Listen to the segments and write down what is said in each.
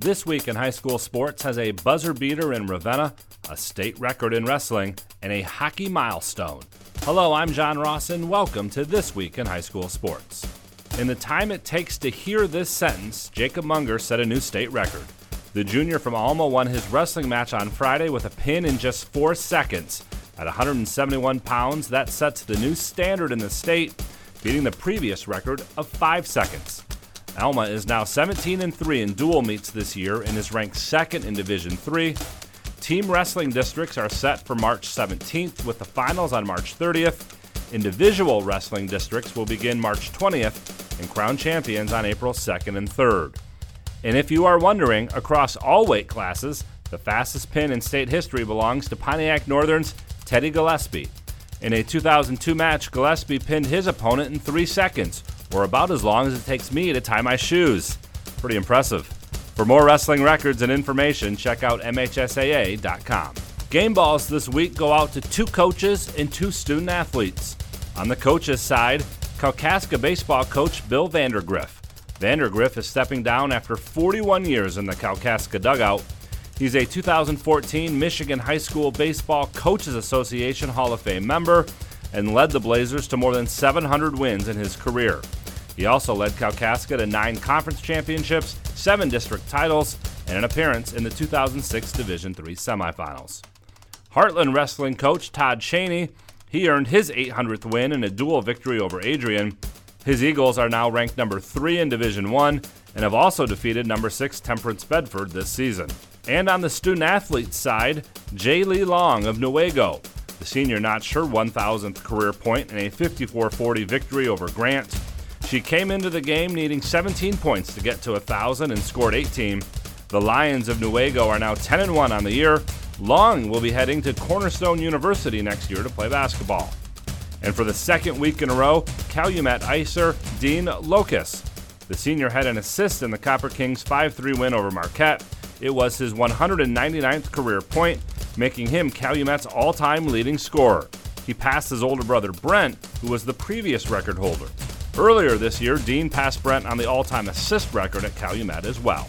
This Week in High School Sports has a buzzer beater in Ravenna, a state record in wrestling, and a hockey milestone. Hello, I'm John Ross, and welcome to This Week in High School Sports. In the time it takes to hear this sentence, Jacob Munger set a new state record. The junior from Alma won his wrestling match on Friday with a pin in just four seconds. At 171 pounds, that sets the new standard in the state, beating the previous record of five seconds. Alma is now 17 and 3 in dual meets this year and is ranked second in Division 3. Team wrestling districts are set for March 17th with the finals on March 30th. Individual wrestling districts will begin March 20th and crown champions on April 2nd and 3rd. And if you are wondering, across all weight classes, the fastest pin in state history belongs to Pontiac Northern's Teddy Gillespie. In a 2002 match, Gillespie pinned his opponent in three seconds, or about as long as it takes me to tie my shoes. Pretty impressive. For more wrestling records and information, check out MHSAA.com. Game balls this week go out to two coaches and two student athletes. On the coaches' side, Kalkaska baseball coach Bill Vandergriff. Vandergriff is stepping down after 41 years in the Kalkaska dugout. He's a 2014 Michigan High School Baseball Coaches Association Hall of Fame member and led the Blazers to more than 700 wins in his career. He also led Kalkaska to nine conference championships, seven district titles, and an appearance in the 2006 Division III semifinals. Hartland wrestling coach Todd Cheney, he earned his 800th win in a dual victory over Adrian. His Eagles are now ranked number 3 in Division 1 and have also defeated number 6 Temperance Bedford this season. And on the student athletes side, Jay Lee Long of Newaygo. The senior notched her 1,000th career point in a 54 40 victory over Grant. She came into the game needing 17 points to get to 1,000 and scored 18. The Lions of Newaygo are now 10 1 on the year. Long will be heading to Cornerstone University next year to play basketball. And for the second week in a row, Calumet Icer Dean Locus. The senior had an assist in the Copper Kings 5 3 win over Marquette. It was his 199th career point, making him Calumet's all time leading scorer. He passed his older brother Brent, who was the previous record holder. Earlier this year, Dean passed Brent on the all time assist record at Calumet as well.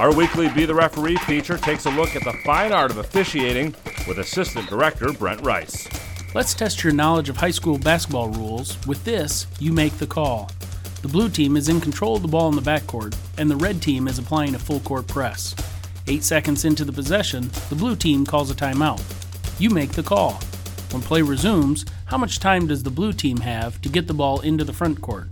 Our weekly Be the Referee feature takes a look at the fine art of officiating with Assistant Director Brent Rice. Let's test your knowledge of high school basketball rules. With this, you make the call. The blue team is in control of the ball in the backcourt, and the red team is applying a full court press. Eight seconds into the possession, the blue team calls a timeout. You make the call. When play resumes, how much time does the blue team have to get the ball into the front court?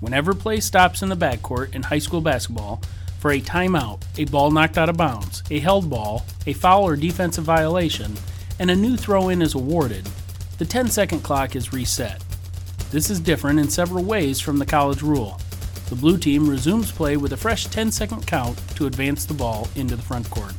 Whenever play stops in the backcourt in high school basketball, for a timeout, a ball knocked out of bounds, a held ball, a foul or defensive violation, and a new throw in is awarded, the 10 second clock is reset. This is different in several ways from the college rule. The blue team resumes play with a fresh 10 second count to advance the ball into the front court.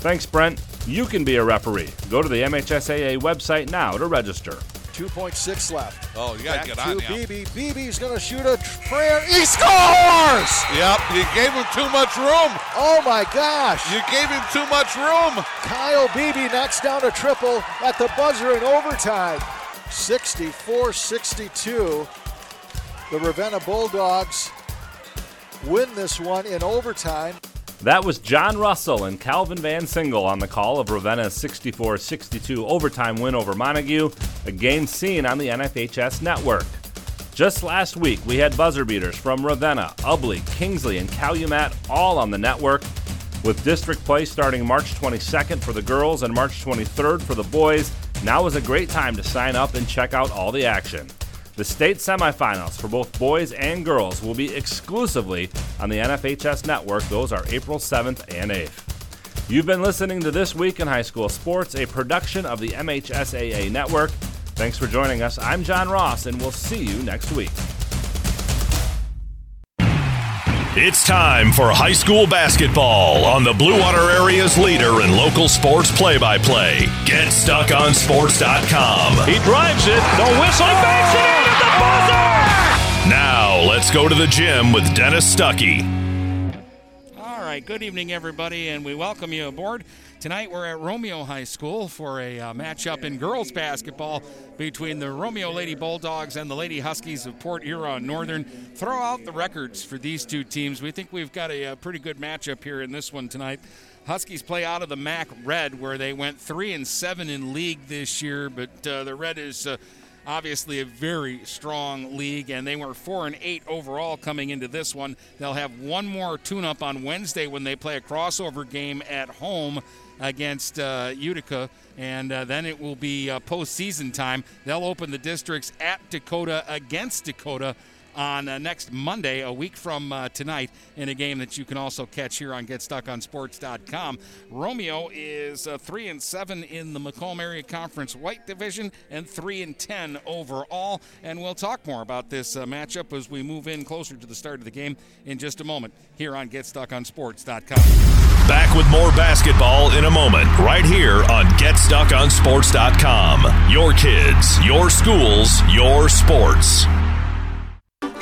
Thanks, Brent. You can be a referee. Go to the MHSAA website now to register. 2.6 left. Oh, you got to get on now. BB. BB's going to shoot a prayer. He scores! Yep, you gave him too much room. Oh my gosh! You gave him too much room. Kyle Beebe knocks down a triple at the buzzer in overtime. 64 62. The Ravenna Bulldogs win this one in overtime. That was John Russell and Calvin Van Single on the call of Ravenna's 64 62 overtime win over Montague, a game seen on the NFHS network. Just last week, we had buzzer beaters from Ravenna, Ubly, Kingsley, and Calumet all on the network, with district play starting March 22nd for the girls and March 23rd for the boys. Now is a great time to sign up and check out all the action. The state semifinals for both boys and girls will be exclusively on the NFHS network. Those are April 7th and 8th. You've been listening to This Week in High School Sports, a production of the MHSAA network. Thanks for joining us. I'm John Ross, and we'll see you next week. It's time for high school basketball on the Blue Water Area's leader in local sports play by play. Get GetStuckOnSports.com. He drives it, the whistle, he banks it in at the buzzer! Now, let's go to the gym with Dennis Stuckey. All right, good evening, everybody, and we welcome you aboard. Tonight we're at Romeo High School for a uh, matchup in girls basketball between the Romeo Lady Bulldogs and the Lady Huskies of Port Huron Northern. Throw out the records for these two teams. We think we've got a, a pretty good matchup here in this one tonight. Huskies play out of the MAC Red, where they went three and seven in league this year, but uh, the Red is. Uh, obviously a very strong league, and they were four and eight overall coming into this one. They'll have one more tune-up on Wednesday when they play a crossover game at home against uh, Utica, and uh, then it will be uh, postseason time. They'll open the districts at Dakota against Dakota on uh, next Monday, a week from uh, tonight, in a game that you can also catch here on GetStuckOnSports.com. Romeo is uh, three and seven in the Macomb Area Conference White Division and three and ten overall. And we'll talk more about this uh, matchup as we move in closer to the start of the game in just a moment here on GetStuckOnSports.com. Back with more basketball in a moment, right here on GetStuckOnSports.com. Your kids, your schools, your sports.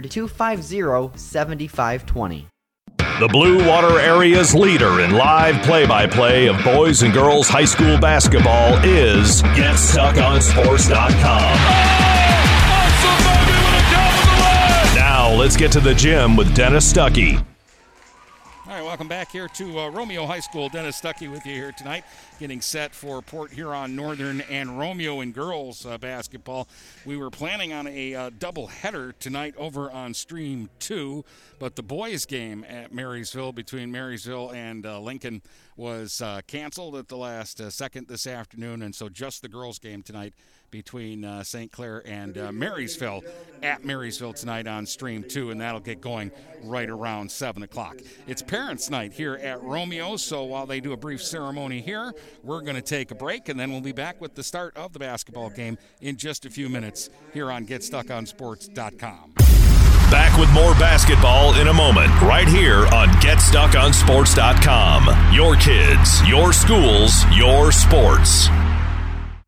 250 7520. The Blue Water Area's leader in live play by play of boys and girls high school basketball is GetStuckOnSports.com. Now let's get to the gym with Dennis Stuckey. Welcome back here to uh, Romeo High School. Dennis Stuckey with you here tonight, getting set for Port Huron Northern and Romeo and girls uh, basketball. We were planning on a uh, double header tonight over on Stream 2, but the boys' game at Marysville between Marysville and uh, Lincoln was uh, canceled at the last uh, second this afternoon, and so just the girls' game tonight between uh, St. Clair and uh, Marysville at Marysville tonight on Stream 2, and that'll get going right around 7 o'clock. It's Parents' Night here at Romeo, so while they do a brief ceremony here, we're going to take a break, and then we'll be back with the start of the basketball game in just a few minutes here on GetStuckOnSports.com. Back with more basketball in a moment, right here on GetStuckOnSports.com. Your kids, your schools, your sports.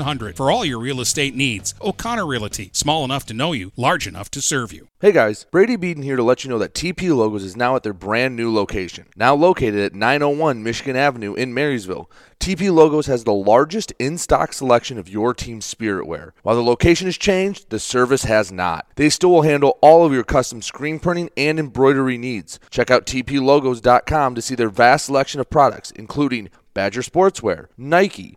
8700 for all your real estate needs. O'Connor Realty, small enough to know you, large enough to serve you. Hey guys, Brady Beaton here to let you know that TP Logos is now at their brand new location. Now located at 901 Michigan Avenue in Marysville, TP Logos has the largest in stock selection of your team's spirit wear. While the location has changed, the service has not. They still will handle all of your custom screen printing and embroidery needs. Check out tplogos.com to see their vast selection of products, including Badger Sportswear, Nike,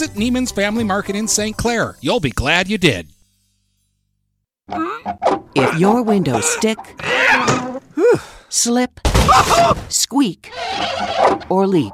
Visit Neiman's Family Market in St. Clair. You'll be glad you did. If your windows stick, slip, squeak, or leak,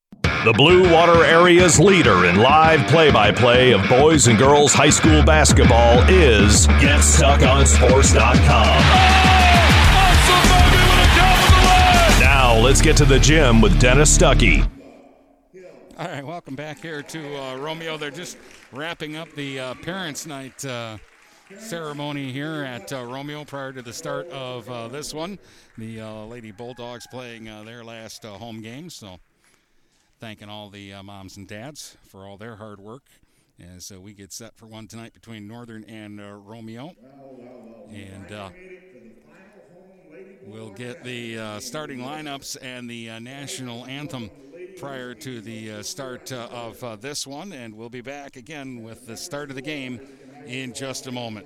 The Blue Water Area's leader in live play by play of boys and girls high school basketball is GetStuckOnSports.com. Now let's get to the gym with Dennis Stuckey. All right, welcome back here to uh, Romeo. They're just wrapping up the uh, Parents' Night uh, ceremony here at uh, Romeo prior to the start of uh, this one. The uh, Lady Bulldogs playing their last home game, so thanking all the moms and dads for all their hard work as we get set for one tonight between Northern and Romeo. And we'll get the starting lineups and the national anthem prior to the uh, start uh, of uh, this one, and we'll be back again with the start of the game in just a moment.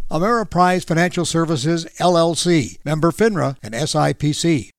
Ameriprise Financial Services, LLC, member FINRA and SIPC.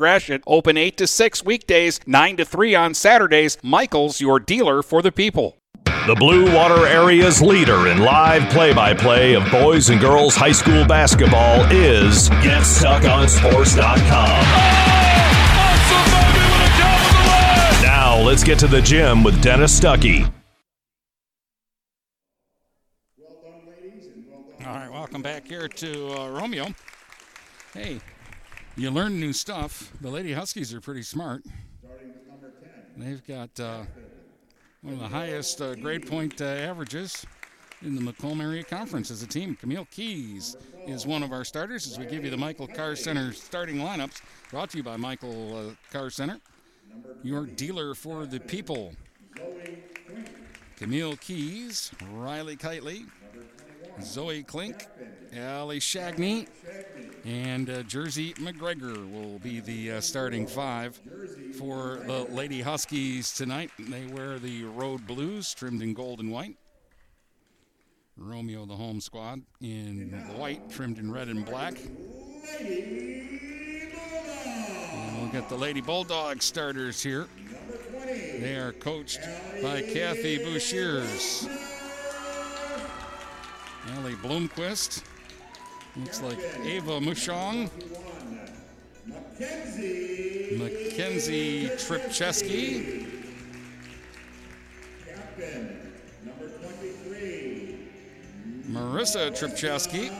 Gratiot. Open 8 to 6 weekdays, 9 to 3 on Saturdays. Michaels, your dealer for the people. The Blue Water Area's leader in live play by play of boys and girls high school basketball is GetStuckOnSports.com. Now let's get to the gym with Dennis Stuckey. All right, welcome back here to uh, Romeo. Hey, you learn new stuff. The Lady Huskies are pretty smart. They've got uh, one of the highest uh, grade point uh, averages in the Macomb Area Conference as a team. Camille Keys is one of our starters as we give you the Michael Car Center starting lineups. Brought to you by Michael uh, Car Center, your dealer for the people. Camille Keys, Riley Kitely, Zoe Klink, Allie Shagney, and uh, Jersey McGregor will be the uh, starting five for the Lady Huskies tonight. They wear the road blues trimmed in gold and white. Romeo, the home squad, in white trimmed in red and black. And we'll get the Lady Bulldogs starters here. They are coached by Kathy Bouchiers. Ellie Bloomquist. Looks like Ava Mushong. Mackenzie Tripcheski. Marissa Tripcheski.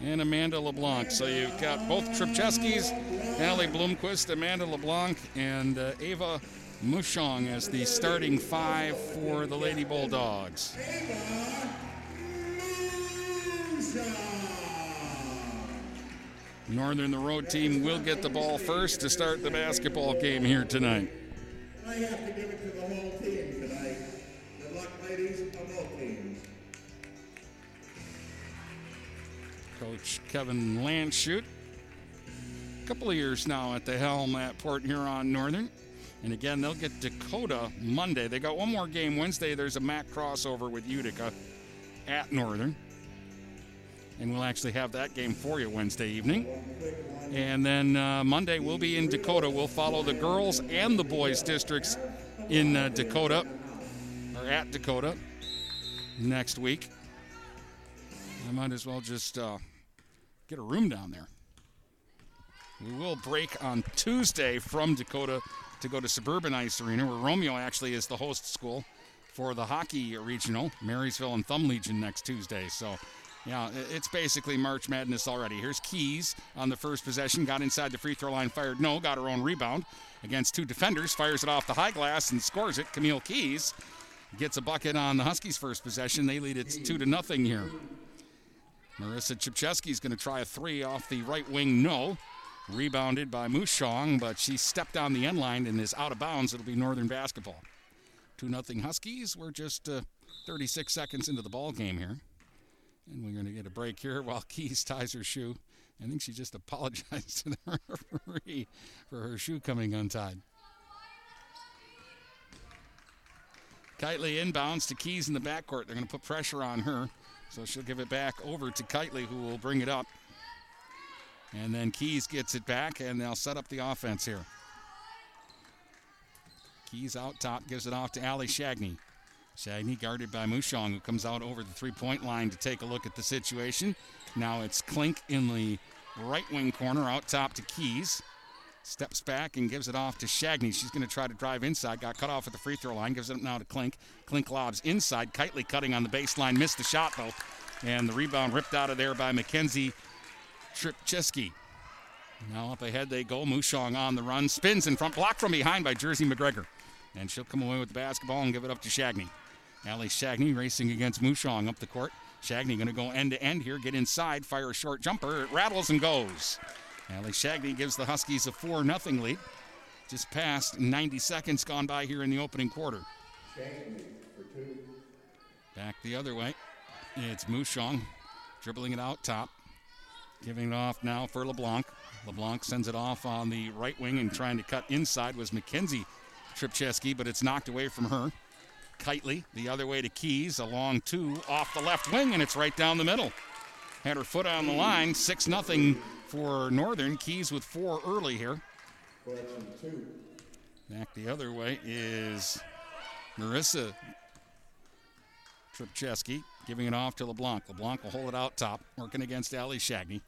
And Amanda LeBlanc. So you've got both Tripcheskis, Allie Bloomquist, Amanda LeBlanc, and uh, Ava Mushong as the starting five for the Lady Bulldogs. Northern, the road team, will get the ball first to start the basketball game here tonight. I have to give it to the whole team tonight. Good luck, ladies, of both teams. Coach Kevin Landshut. A couple of years now at the helm at Port Huron Northern. And again, they'll get Dakota Monday. They got one more game Wednesday. There's a MAC crossover with Utica at Northern. And we'll actually have that game for you Wednesday evening. And then uh, Monday we'll be in Dakota. We'll follow the girls and the boys districts in uh, Dakota, or at Dakota, next week. I might as well just uh, get a room down there. We will break on Tuesday from Dakota to go to Suburban Ice Arena, where Romeo actually is the host school for the hockey regional, Marysville and Thumb Legion next Tuesday. So, yeah, it's basically March Madness already. Here's Keys on the first possession, got inside the free throw line, fired no, got her own rebound against two defenders, fires it off the high glass and scores it. Camille Keys gets a bucket on the Huskies' first possession. They lead it two to nothing here. Marissa Tripcheski is going to try a three off the right wing, no. Rebounded by Mushong, but she stepped on the end line and is out of bounds. It'll be Northern basketball. 2 nothing Huskies. We're just uh, 36 seconds into the ball game here. And we're going to get a break here while Keys ties her shoe. I think she just apologized to the referee for her shoe coming untied. Kitely inbounds to Keys in the backcourt. They're going to put pressure on her. So she'll give it back over to Kitely, who will bring it up. And then Keys gets it back, and they'll set up the offense here. Keys out top, gives it off to Allie Shagney. Shagney guarded by Mushong, who comes out over the three point line to take a look at the situation. Now it's Klink in the right wing corner, out top to Keys. Steps back and gives it off to Shagney. She's going to try to drive inside. Got cut off at the free throw line. Gives it up now to Klink. Klink lobs inside. Kitely cutting on the baseline. Missed the shot, though. And the rebound ripped out of there by Mackenzie Tripcheski. Now up ahead they go. Mushong on the run. Spins in front. Blocked from behind by Jersey McGregor. And she'll come away with the basketball and give it up to Shagney. Allie Shagney racing against Mushong up the court. Shagney going to go end to end here, get inside, fire a short jumper. It rattles and goes. Allie Shagney gives the Huskies a 4 0 lead. Just past 90 seconds gone by here in the opening quarter. Back the other way. It's Mushong dribbling it out top. Giving it off now for LeBlanc. LeBlanc sends it off on the right wing and trying to cut inside was McKenzie Tripcheski, but it's knocked away from her. Kitely the other way to Keys, a long two off the left wing, and it's right down the middle. Had her foot on the line, 6 0 for Northern. Keys with four early here. Back the other way is Marissa Tripcheski giving it off to LeBlanc. LeBlanc will hold it out top, working against Allie Shagney.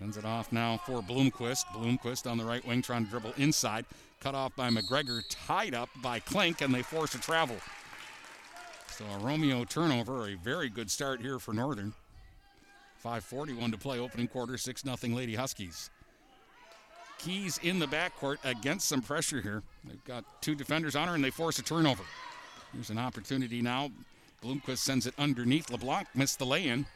Sends it off now for Bloomquist. Bloomquist on the right wing trying to dribble inside. Cut off by McGregor, tied up by Klink, and they force a travel. So a Romeo turnover, a very good start here for Northern. 541 to play, opening quarter, 6 0 Lady Huskies. Keys in the backcourt against some pressure here. They've got two defenders on her and they force a turnover. Here's an opportunity now. Bloomquist sends it underneath. LeBlanc missed the lay in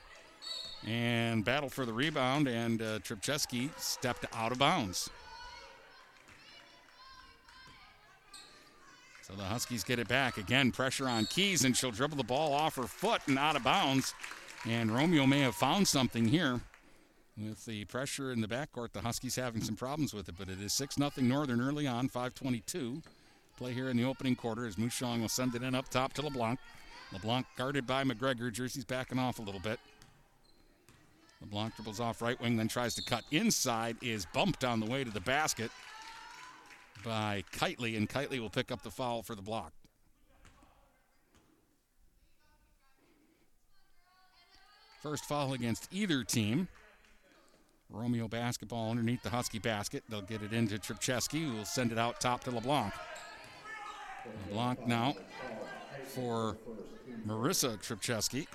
and battled for the rebound, and uh, Tripcheski stepped out of bounds. So the Huskies get it back. Again, pressure on Keys, and she'll dribble the ball off her foot and out of bounds. And Romeo may have found something here. With the pressure in the backcourt, the Huskies having some problems with it, but it is 6 0 Northern early on, 522. Play here in the opening quarter as Mushong will send it in up top to LeBlanc. LeBlanc guarded by McGregor. Jersey's backing off a little bit. LeBlanc dribbles off right wing, then tries to cut inside, is bumped on the way to the basket by Kitely, and Kitely will pick up the foul for the block. First foul against either team. Romeo basketball underneath the Husky basket. They'll get it into Tripcheski, who will send it out top to LeBlanc. LeBlanc now for Marissa Tripcheski.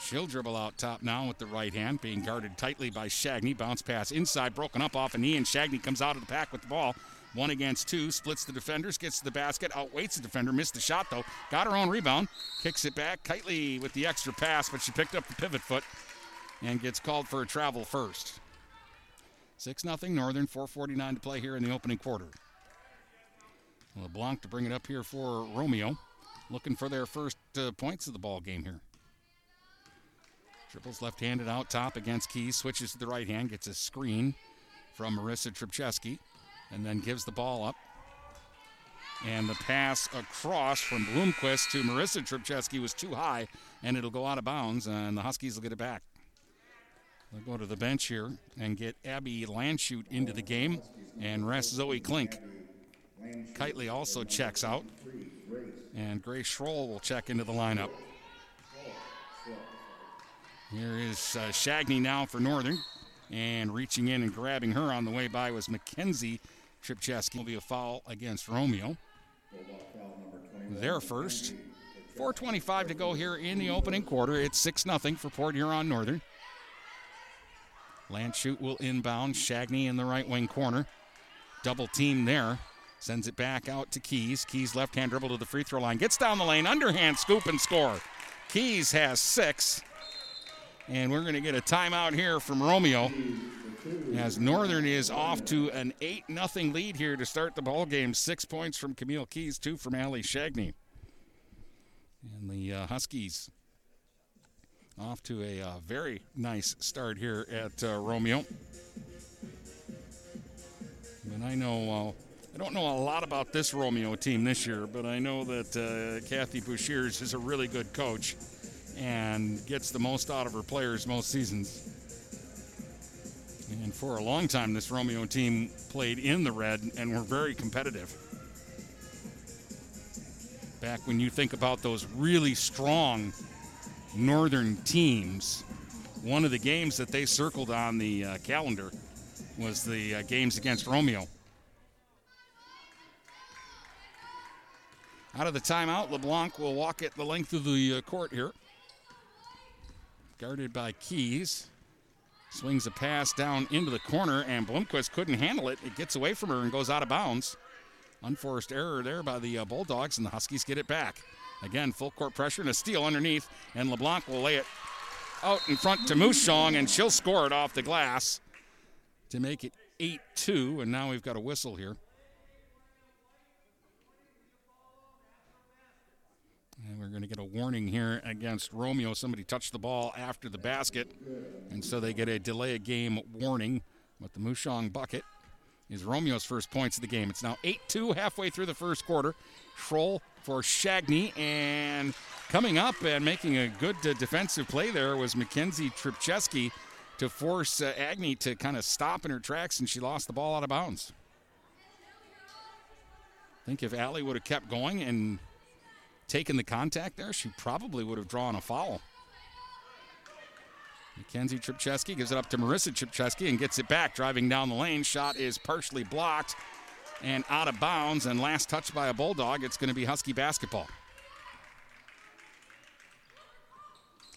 She'll dribble out top now with the right hand, being guarded Kitely by Shagney. Bounce pass inside, broken up off a knee, and Shagney comes out of the pack with the ball. One against two, splits the defenders, gets to the basket, outweights the defender, missed the shot though. Got her own rebound, kicks it back. tightly with the extra pass, but she picked up the pivot foot and gets called for a travel first. 6 0 Northern, 4.49 to play here in the opening quarter. LeBlanc to bring it up here for Romeo, looking for their first uh, points of the ball game here. Triples left handed out top against Keys, switches to the right hand, gets a screen from Marissa Tripcheski, and then gives the ball up. And the pass across from Bloomquist to Marissa Tripcheski was too high, and it'll go out of bounds, and the Huskies will get it back. They'll go to the bench here and get Abby Landshut into the game and rest Zoe Klink. Kitely also checks out, and Grace Schroll will check into the lineup. Here is uh, Shagney now for Northern, and reaching in and grabbing her on the way by was Mackenzie Tripcheski. Will be a foul against Romeo. Their first. 4.25 to go here in the opening quarter. It's 6 0 for Port Huron Northern. Landshut will inbound. Shagney in the right wing corner. Double team there. Sends it back out to Keys. Keys left hand dribble to the free throw line. Gets down the lane. Underhand scoop and score. Keys has six. And we're going to get a timeout here from Romeo as Northern is off to an 8 0 lead here to start the ball game. Six points from Camille Keys, two from Allie Shagney. And the uh, Huskies off to a uh, very nice start here at uh, Romeo. And I know, uh, I don't know a lot about this Romeo team this year, but I know that uh, Kathy Bouchiers is a really good coach and gets the most out of her players most seasons. And for a long time, this Romeo team played in the red and were very competitive. Back when you think about those really strong northern teams, one of the games that they circled on the uh, calendar was the uh, games against Romeo. Out of the timeout, LeBlanc will walk it the length of the uh, court here. Guarded by Keys. Swings a pass down into the corner, and Bloomquist couldn't handle it. It gets away from her and goes out of bounds. Unforced error there by the uh, Bulldogs, and the Huskies get it back. Again, full court pressure and a steal underneath, and LeBlanc will lay it out in front to Mushong, and she'll score it off the glass to make it 8 2. And now we've got a whistle here. And we're going to get a warning here against Romeo. Somebody touched the ball after the basket, and so they get a delay of game warning. But the Mushong bucket is Romeo's first points of the game. It's now 8 2 halfway through the first quarter. Schroll for Shagney, and coming up and making a good uh, defensive play there was Mackenzie Tripcheski to force uh, Agnew to kind of stop in her tracks, and she lost the ball out of bounds. I think if Allie would have kept going and taken the contact there, she probably would have drawn a foul. Mackenzie Tripcheski gives it up to Marissa Tripcheski and gets it back, driving down the lane. Shot is partially blocked and out of bounds, and last touch by a Bulldog. It's going to be Husky basketball.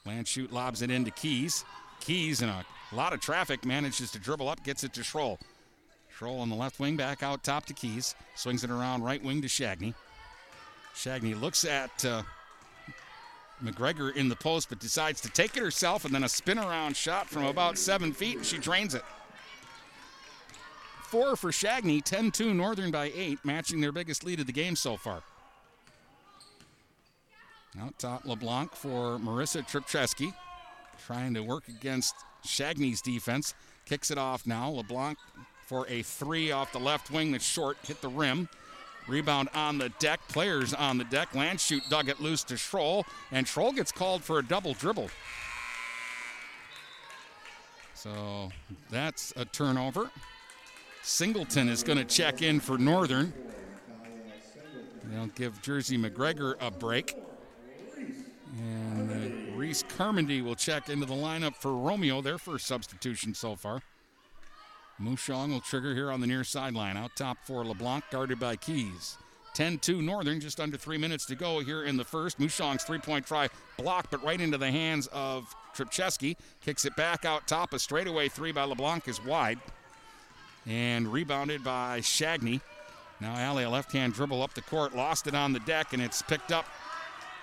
Landshut lobs it into Keys. Keys in a lot of traffic manages to dribble up, gets it to Schroll. Schroll on the left wing, back out top to Keys. Swings it around right wing to Shagney. Shagney looks at uh, McGregor in the post, but decides to take it herself, and then a spin around shot from about seven feet, and she drains it. Four for Shagney, 10 2 Northern by eight, matching their biggest lead of the game so far. Out top, LeBlanc for Marissa Tripcheski, trying to work against Shagney's defense. Kicks it off now. LeBlanc for a three off the left wing that's short, hit the rim. Rebound on the deck. Players on the deck. Landshut dug it loose to Schroll, and Schroll gets called for a double dribble. So that's a turnover. Singleton is going to check in for Northern. They'll give Jersey McGregor a break. And uh, Reese Carmody will check into the lineup for Romeo, their first substitution so far. Mushong will trigger here on the near sideline. Out top for LeBlanc, guarded by Keys. 10 2 Northern, just under three minutes to go here in the first. Mushong's three point try blocked, but right into the hands of Tripcheski. Kicks it back out top. A straightaway three by LeBlanc is wide. And rebounded by Shagney. Now Allie, a left hand dribble up the court, lost it on the deck, and it's picked up.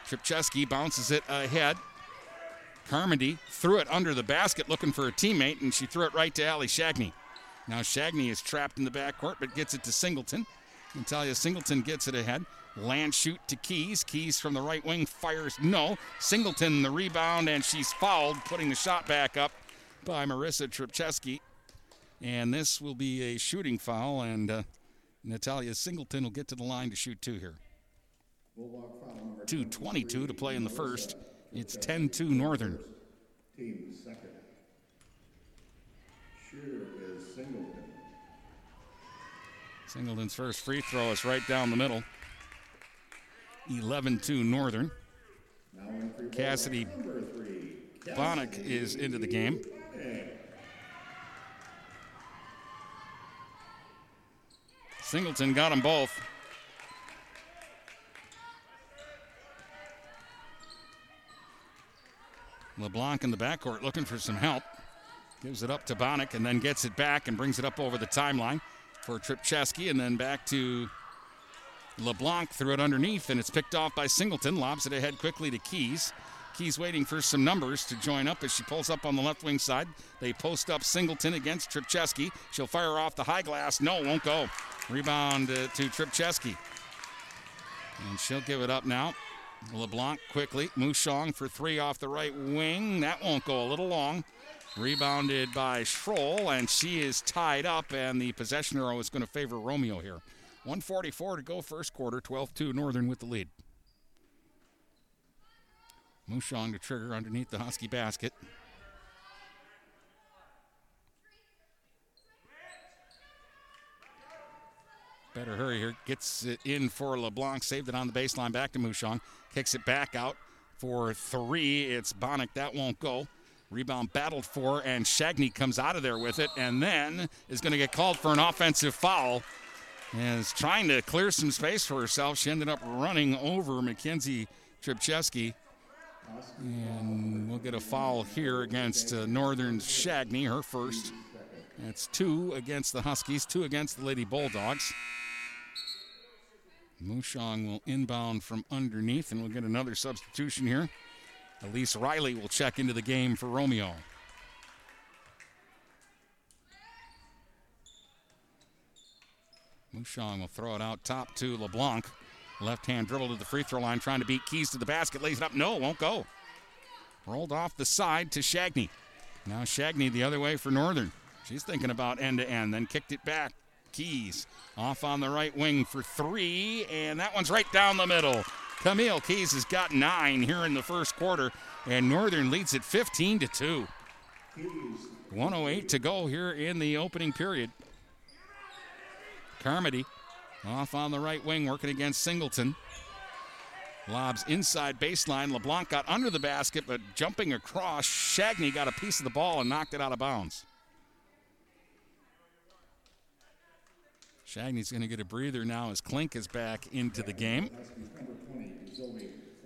Tripcheski bounces it ahead. Carmody threw it under the basket looking for a teammate, and she threw it right to Allie Shagney. Now Shagney is trapped in the backcourt, but gets it to Singleton. Natalia Singleton gets it ahead. Landshut to Keys. Keys from the right wing fires no. Singleton the rebound, and she's fouled, putting the shot back up by Marissa Tripcheski. And this will be a shooting foul, and uh, Natalia Singleton will get to the line to shoot two here. 2.22 to play in the first. It's 10 2 Northern. Team second. Shooter Singleton's first free throw is right down the middle. 11 2 Northern. Cassidy Bonnick is into the game. Singleton got them both. LeBlanc in the backcourt looking for some help. Gives it up to Bonnick and then gets it back and brings it up over the timeline for Tripcheski and then back to LeBlanc. Threw it underneath and it's picked off by Singleton. Lobs it ahead quickly to Keys. Keys waiting for some numbers to join up as she pulls up on the left wing side. They post up Singleton against Tripcheski. She'll fire off the high glass. No, won't go. Rebound uh, to Tripcheski. And she'll give it up now. LeBlanc quickly. Mushong for three off the right wing. That won't go a little long. Rebounded by Schroll, and she is tied up, and the possession arrow is going to favor Romeo here. 144 to go first quarter, 12 2 Northern with the lead. Mushong to trigger underneath the Husky basket. Better hurry here. Gets it in for LeBlanc. Saved it on the baseline. Back to Mushong. Kicks it back out for three. It's Bonnick. That won't go. Rebound battled for, and Shagney comes out of there with it, and then is going to get called for an offensive foul. And is trying to clear some space for herself. She ended up running over Mackenzie Tripcheski. And we'll get a foul here against uh, Northern Shagney, her first. That's two against the Huskies, two against the Lady Bulldogs. Mushong will inbound from underneath, and we'll get another substitution here. Elise Riley will check into the game for Romeo. Mushong will throw it out top to LeBlanc. Left hand dribble to the free throw line, trying to beat Keys to the basket. Lays it up. No, won't go. Rolled off the side to Shagney. Now Shagney the other way for Northern. She's thinking about end to end, then kicked it back. Keys off on the right wing for three, and that one's right down the middle. Camille Keys has got nine here in the first quarter, and Northern leads it 15 to 2. 108 to go here in the opening period. Carmody off on the right wing, working against Singleton. Lobs inside baseline. LeBlanc got under the basket, but jumping across, Shagney got a piece of the ball and knocked it out of bounds. Shagney's going to get a breather now as Klink is back into the game.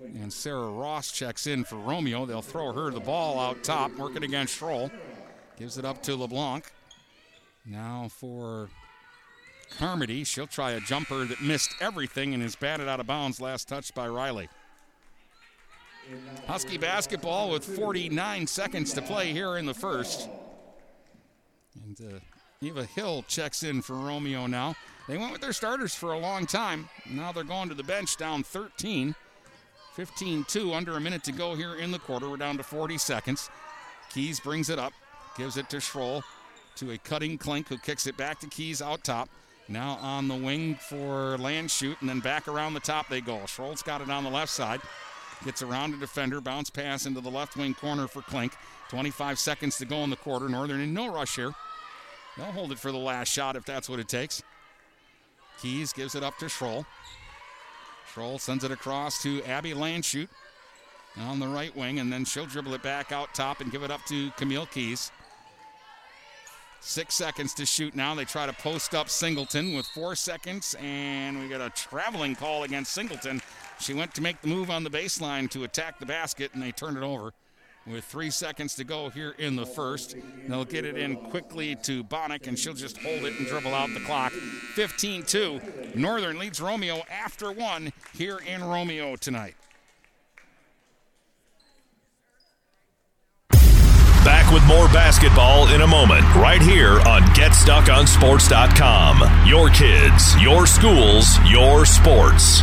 And Sarah Ross checks in for Romeo. They'll throw her the ball out top, working against Schroll. Gives it up to LeBlanc. Now for Carmody. She'll try a jumper that missed everything and is batted out of bounds last touch by Riley. Husky basketball with 49 seconds to play here in the first. And uh, Eva Hill checks in for Romeo now. They went with their starters for a long time. Now they're going to the bench down 13. 15 2, under a minute to go here in the quarter. We're down to 40 seconds. Keys brings it up, gives it to Schroll, to a cutting Klink, who kicks it back to Keys out top. Now on the wing for Landshut, and then back around the top they go. Schroll's got it on the left side. Gets around a defender, bounce pass into the left wing corner for Klink. 25 seconds to go in the quarter. Northern in no rush here. They'll hold it for the last shot if that's what it takes. Keys gives it up to Schroll. Schroll sends it across to Abby Landshut on the right wing, and then she'll dribble it back out top and give it up to Camille Keys. Six seconds to shoot now. They try to post up Singleton with four seconds, and we got a traveling call against Singleton. She went to make the move on the baseline to attack the basket, and they turned it over with three seconds to go here in the first. They'll get it in quickly to Bonnick, and she'll just hold it and dribble out the clock. 15 2. Northern leads Romeo after one here in Romeo tonight. Back with more basketball in a moment, right here on GetStuckOnSports.com. Your kids, your schools, your sports.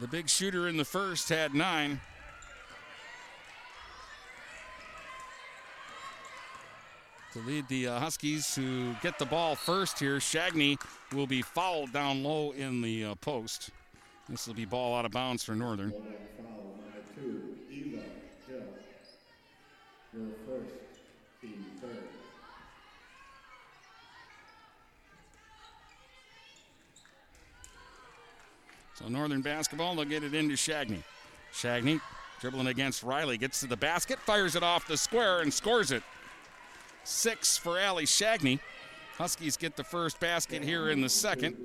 the big shooter in the first, had nine. To lead the uh, Huskies to get the ball first here, Shagney will be fouled down low in the uh, post. This will be ball out of bounds for Northern. Two, Eva. Your first, So Northern basketball, they'll get it into Shagney. Shagney dribbling against Riley, gets to the basket, fires it off the square, and scores it. Six for Allie Shagney. Huskies get the first basket here in the second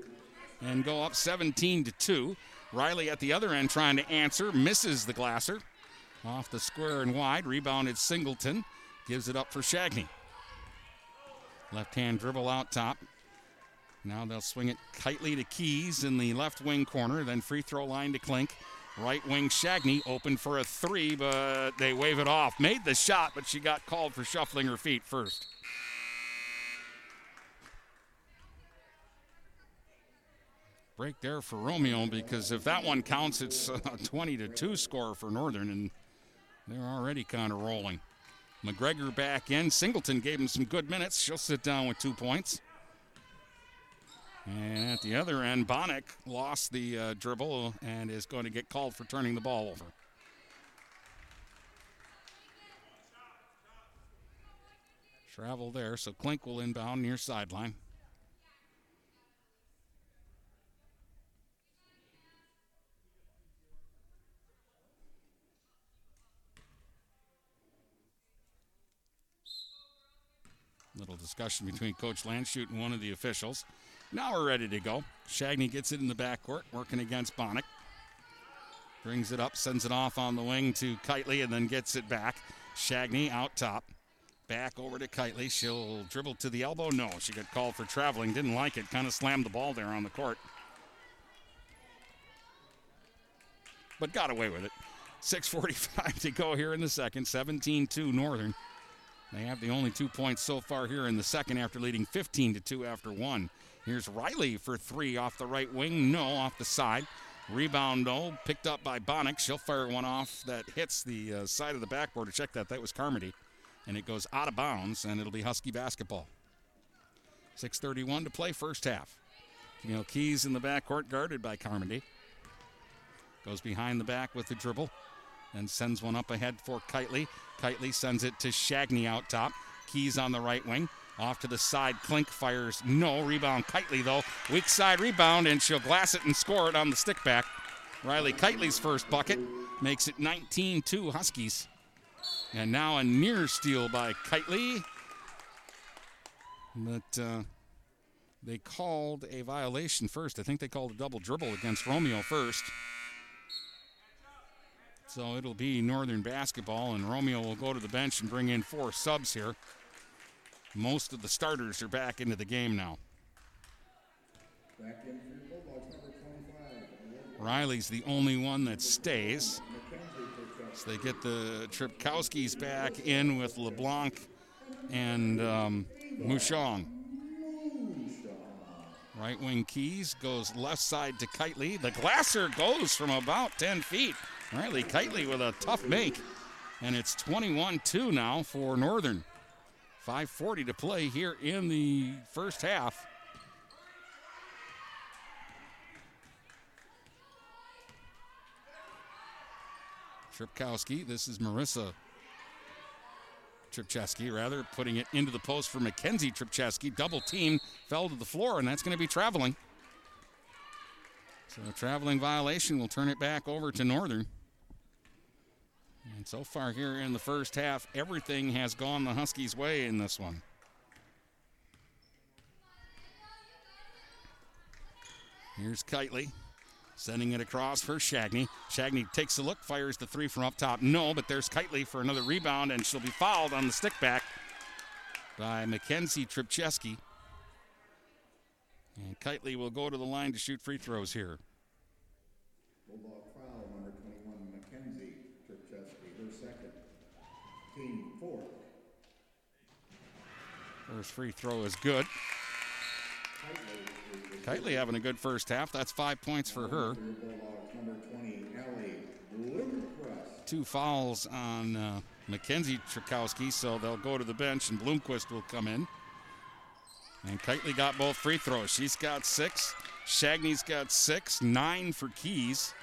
and go up 17 to 2. Riley at the other end trying to answer, misses the Glasser. Off the square and wide, rebounded Singleton, gives it up for Shagney. Left hand dribble out top. Now they'll swing it tightly to Keys in the left wing corner, then free throw line to Klink. Right wing Shagney open for a three, but they wave it off. Made the shot, but she got called for shuffling her feet first. break there for Romeo because if that one counts, it's a 20 to 2 score for Northern, and they're already kind of rolling. McGregor back in. Singleton gave him some good minutes. She'll sit down with two points. And at the other end, Bonnick lost the uh, dribble and is going to get called for turning the ball over. Travel there, so Klink will inbound near sideline. Little discussion between Coach Landshut and one of the officials. Now we're ready to go. Shagney gets it in the backcourt, working against Bonnick. Brings it up, sends it off on the wing to Kitely, and then gets it back. Shagney out top. Back over to Kitely. She'll dribble to the elbow. No, she got called for traveling. Didn't like it. Kind of slammed the ball there on the court. But got away with it. 6.45 to go here in the second. 17 2 Northern. They have the only two points so far here in the second after leading 15 to 2 after one. Here's Riley for three off the right wing. No, off the side. Rebound, no. picked up by Bonnick. She'll fire one off that hits the uh, side of the backboard. Check that, that was Carmody. And it goes out of bounds, and it'll be Husky basketball. 6.31 to play, first half. Camille Keys in the backcourt, guarded by Carmody. Goes behind the back with the dribble and sends one up ahead for Kitely. Kitely sends it to Shagney out top. Keys on the right wing. Off to the side. Klink fires no. Rebound Kitely, though. Weak side rebound, and she'll glass it and score it on the stick back. Riley Kitely's first bucket makes it 19 2 Huskies. And now a near steal by Kitely. But uh, they called a violation first. I think they called a double dribble against Romeo first. So it'll be Northern basketball, and Romeo will go to the bench and bring in four subs here. Most of the starters are back into the game now. Riley's the only one that stays. So they get the Tripkowskis back in with LeBlanc and um, Mushong. Right wing Keys goes left side to Kitely. The Glasser goes from about 10 feet. Riley Kitely with a tough make. And it's 21 2 now for Northern. 5.40 to play here in the first half. Tripkowski, this is Marissa Tripcheski, rather, putting it into the post for Mackenzie Tripcheski. Double team fell to the floor, and that's going to be traveling. So a traveling violation will turn it back over to Northern. And so far here in the first half, everything has gone the Huskies' way in this one. Here's Kitely sending it across for Shagney. Shagney takes a look, fires the three from up top. No, but there's Kitely for another rebound, and she'll be fouled on the stick back by Mackenzie Tripcheski. And Kitely will go to the line to shoot free throws here foul, number 21, Mackenzie Tripcheski, her second. Team four. First free throw is good. Kitely having a good first half. That's five points for her. Bulldogs, number 20, Allie Bloomquist. Two fouls on uh, Mackenzie Trikowski, so they'll go to the bench, and Bloomquist will come in. And Kitely got both free throws. She's got six. Shagney's got six. Nine for Keys.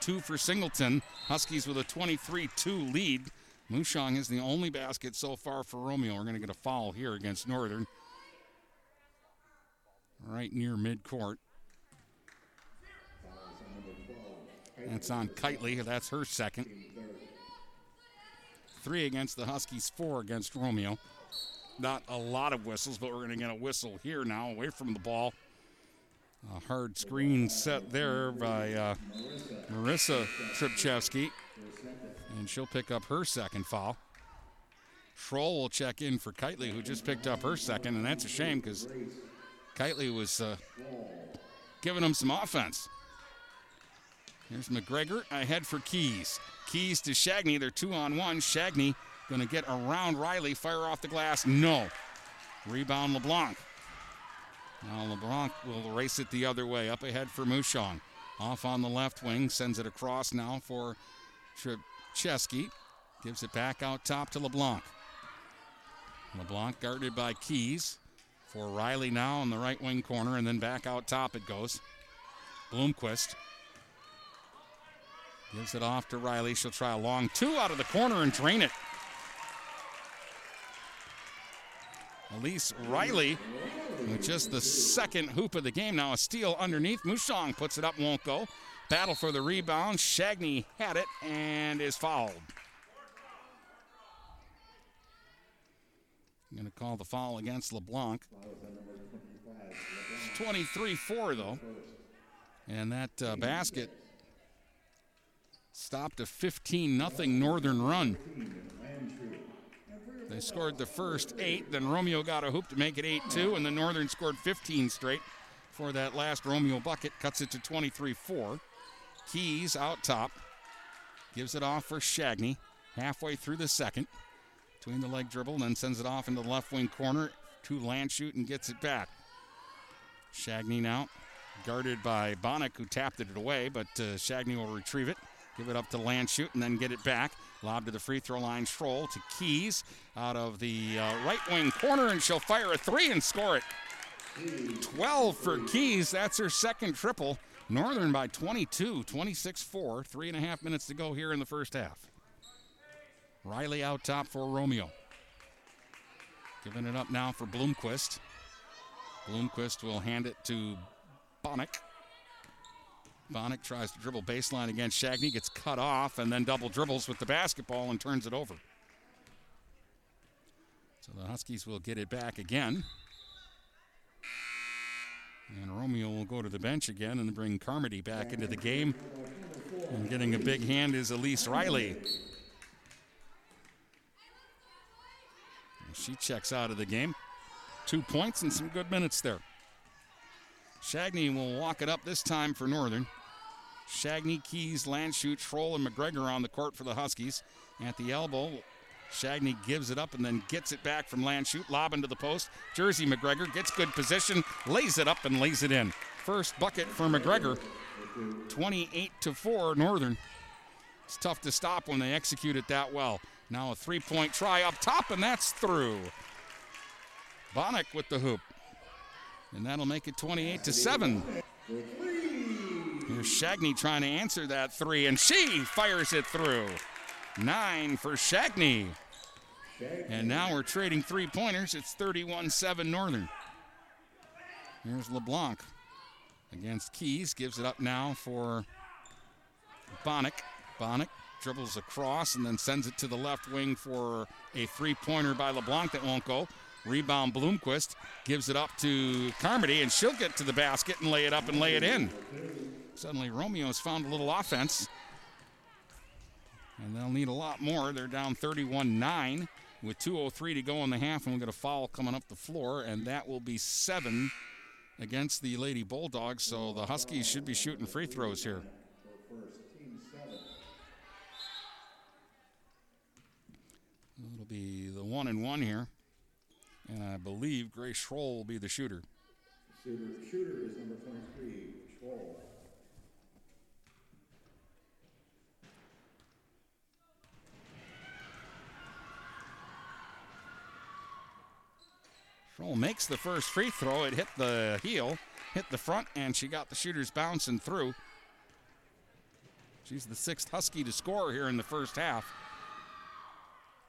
Two for Singleton. Huskies with a 23 2 lead. Mushong is the only basket so far for Romeo. We're going to get a foul here against Northern. Right near midcourt. That's on Kitely. That's her second. Three against the Huskies, four against Romeo. Not a lot of whistles, but we're going to get a whistle here now, away from the ball. A hard screen set there by uh, Marissa Tripcheski, and she'll pick up her second foul. Schroll will check in for Kitely, who just picked up her second, and that's a shame because Kitely was uh, giving him some offense. Here's McGregor ahead for Keys. Keys to Shagney. They're two on one. Shagney going to get around Riley. Fire off the glass. No. Rebound LeBlanc. Now LeBlanc will race it the other way, up ahead for Mushong. Off on the left wing, sends it across now for Tripcheski. Gives it back out top to LeBlanc. LeBlanc guarded by Keys for Riley now on the right wing corner, and then back out top it goes. Bloomquist gives it off to Riley. She'll try a long two out of the corner and drain it. Elise Riley with just the second hoop of the game. Now a steal underneath. Mushong puts it up, won't go. Battle for the rebound. Shagney had it and is fouled. I'm going to call the foul against LeBlanc. 23 4, though. And that uh, basket stopped a 15 0 Northern run. They scored the first eight, then Romeo got a hoop to make it 8 2, and the Northern scored 15 straight for that last Romeo bucket, cuts it to 23 4. Keys out top, gives it off for Shagney halfway through the second. Between the leg dribble, then sends it off into the left wing corner to Landshut and gets it back. Shagney now guarded by Bonnick, who tapped it away, but uh, Shagney will retrieve it. Give it up to Landshut and then get it back. Lob to the free throw line. Schroll to Keys out of the uh, right wing corner, and she'll fire a three and score it. 12 for Keys. That's her second triple. Northern by 22, 26 4. Three and a half minutes to go here in the first half. Riley out top for Romeo. Giving it up now for Bloomquist. Bloomquist will hand it to Bonnick. Bonnick tries to dribble baseline against Shagney, gets cut off, and then double dribbles with the basketball and turns it over. So the Huskies will get it back again. And Romeo will go to the bench again and bring Carmody back into the game. And getting a big hand is Elise Riley. She checks out of the game. Two points and some good minutes there. Shagney will walk it up this time for Northern. Shagney, Keys, Landshut, Schroll, and McGregor on the court for the Huskies. At the elbow, Shagney gives it up and then gets it back from Landshut. Lob into the post. Jersey McGregor gets good position, lays it up and lays it in. First bucket for McGregor. 28 to 4 Northern. It's tough to stop when they execute it that well. Now a three point try up top, and that's through. Bonnick with the hoop. And that'll make it 28 to 7. Here's Shagney trying to answer that three, and she fires it through. Nine for Shagney. And now we're trading three pointers. It's 31 7 Northern. Here's LeBlanc against Keys. Gives it up now for Bonnick. Bonnick dribbles across and then sends it to the left wing for a three pointer by LeBlanc that won't go. Rebound Bloomquist gives it up to Carmody, and she'll get to the basket and lay it up and lay it in. Suddenly, Romeo's found a little offense, and they'll need a lot more. They're down 31 9 with 2.03 to go in the half, and we'll get a foul coming up the floor, and that will be seven against the Lady Bulldogs. So the Huskies should be shooting free throws here. It'll be the one and one here. And I believe Grace Schroll will be the shooter. Shooter, shooter is number 23, Schroll. Schroll makes the first free throw. It hit the heel, hit the front, and she got the shooters bouncing through. She's the sixth Husky to score here in the first half.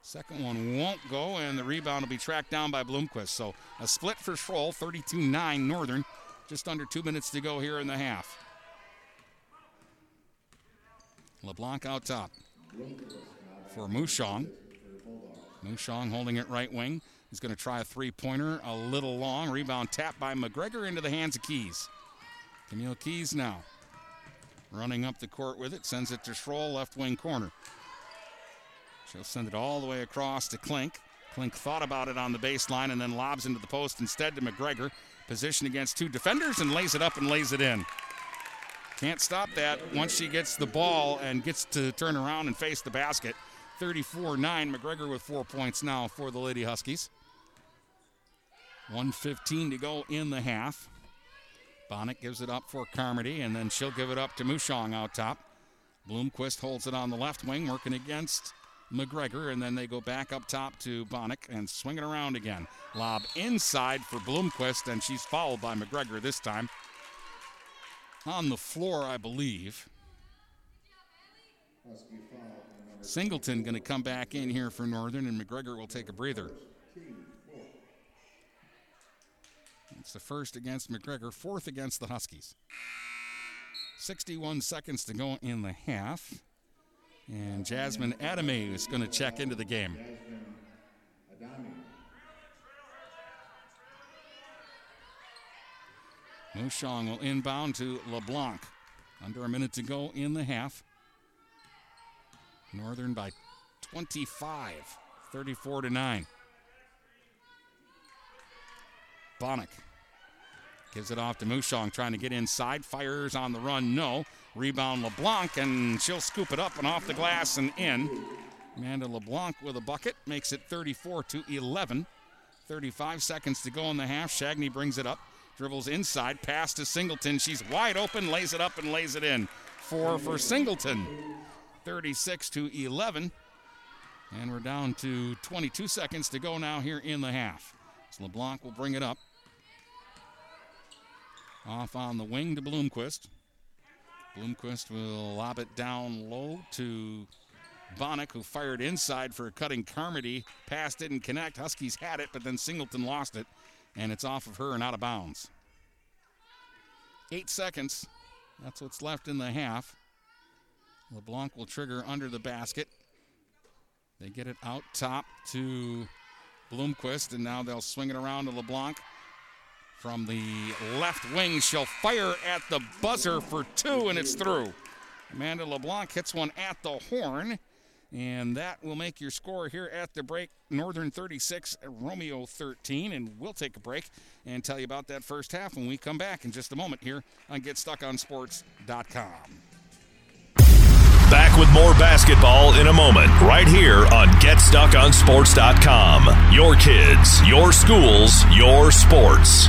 Second one won't go, and the rebound will be tracked down by Bloomquist. So a split for Schroll, 32 9 Northern. Just under two minutes to go here in the half. LeBlanc out top for Mushong. Mushong holding it right wing. He's going to try a three pointer, a little long. Rebound tapped by McGregor into the hands of Keys. Camille Keys now running up the court with it, sends it to Schroll, left wing corner. She'll send it all the way across to Klink. Klink thought about it on the baseline and then lobs into the post instead to McGregor. Position against two defenders and lays it up and lays it in. Can't stop that once she gets the ball and gets to turn around and face the basket. 34 9. McGregor with four points now for the Lady Huskies. 115 to go in the half. Bonnick gives it up for Carmody, and then she'll give it up to Mushong out top. Bloomquist holds it on the left wing, working against McGregor, and then they go back up top to Bonnick and swing it around again. Lob inside for Bloomquist, and she's fouled by McGregor this time. On the floor, I believe. Singleton going to come back in here for Northern, and McGregor will take a breather. It's the first against McGregor, fourth against the Huskies. 61 seconds to go in the half. And Jasmine Adame is going to check into the game. Mushong will inbound to LeBlanc. Under a minute to go in the half. Northern by 25, 34 to 9. Bonnick gives it off to Mushong, trying to get inside. Fires on the run, no. Rebound LeBlanc, and she'll scoop it up and off the glass and in. Amanda LeBlanc with a bucket makes it 34 to 11. 35 seconds to go in the half. Shagney brings it up, dribbles inside, pass to Singleton. She's wide open, lays it up and lays it in. Four for Singleton. 36 to 11. And we're down to 22 seconds to go now here in the half. So LeBlanc will bring it up. Off on the wing to Bloomquist. Bloomquist will lob it down low to Bonnick, who fired inside for a cutting Carmody. Pass didn't connect. Huskies had it, but then Singleton lost it, and it's off of her and out of bounds. Eight seconds. That's what's left in the half. LeBlanc will trigger under the basket. They get it out top to Bloomquist, and now they'll swing it around to LeBlanc. From the left wing, she'll fire at the buzzer for two, and it's through. Amanda LeBlanc hits one at the horn, and that will make your score here at the break Northern 36, Romeo 13. And we'll take a break and tell you about that first half when we come back in just a moment here on GetStuckOnSports.com. Back with more basketball in a moment, right here on GetStuckOnSports.com. Your kids, your schools, your sports.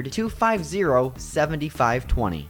250 7520.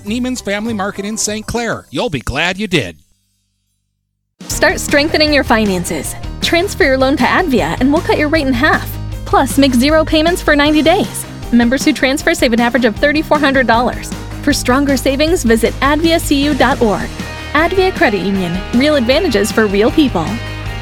Neiman's Family Market in St. Clair. You'll be glad you did. Start strengthening your finances. Transfer your loan to Advia and we'll cut your rate in half. Plus, make zero payments for 90 days. Members who transfer save an average of $3,400. For stronger savings, visit adviacu.org. Advia Credit Union. Real advantages for real people.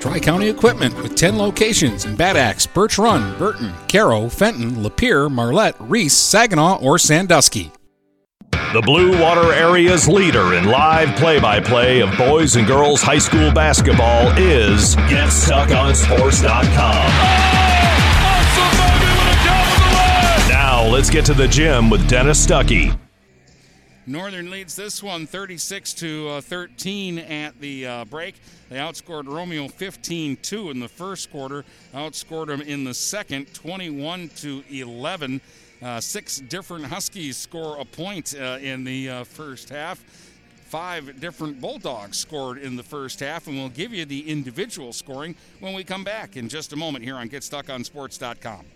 Tri County Equipment with 10 locations in Bad Axe, Birch Run, Burton, Caro, Fenton, Lapeer, Marlette, Reese, Saginaw, or Sandusky. The Blue Water Area's leader in live play by play of boys and girls high school basketball is GetStuckOnSports.com. Now let's get to the gym with Dennis Stuckey. Northern leads this one 36 to uh, 13 at the uh, break. They outscored Romeo 15-2 in the first quarter, outscored them in the second 21 to 11. Uh, six different Huskies score a point uh, in the uh, first half. Five different Bulldogs scored in the first half, and we'll give you the individual scoring when we come back in just a moment here on GetStuckOnSports.com.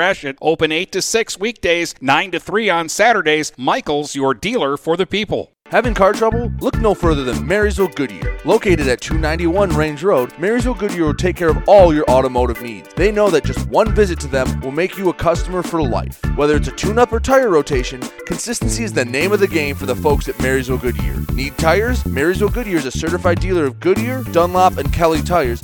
Gratiot. Open 8 to 6 weekdays, 9 to 3 on Saturdays. Michaels, your dealer for the people. Having car trouble? Look no further than Marysville Goodyear. Located at 291 Range Road, Marysville Goodyear will take care of all your automotive needs. They know that just one visit to them will make you a customer for life. Whether it's a tune up or tire rotation, consistency is the name of the game for the folks at Marysville Goodyear. Need tires? Marysville Goodyear is a certified dealer of Goodyear, Dunlop, and Kelly tires,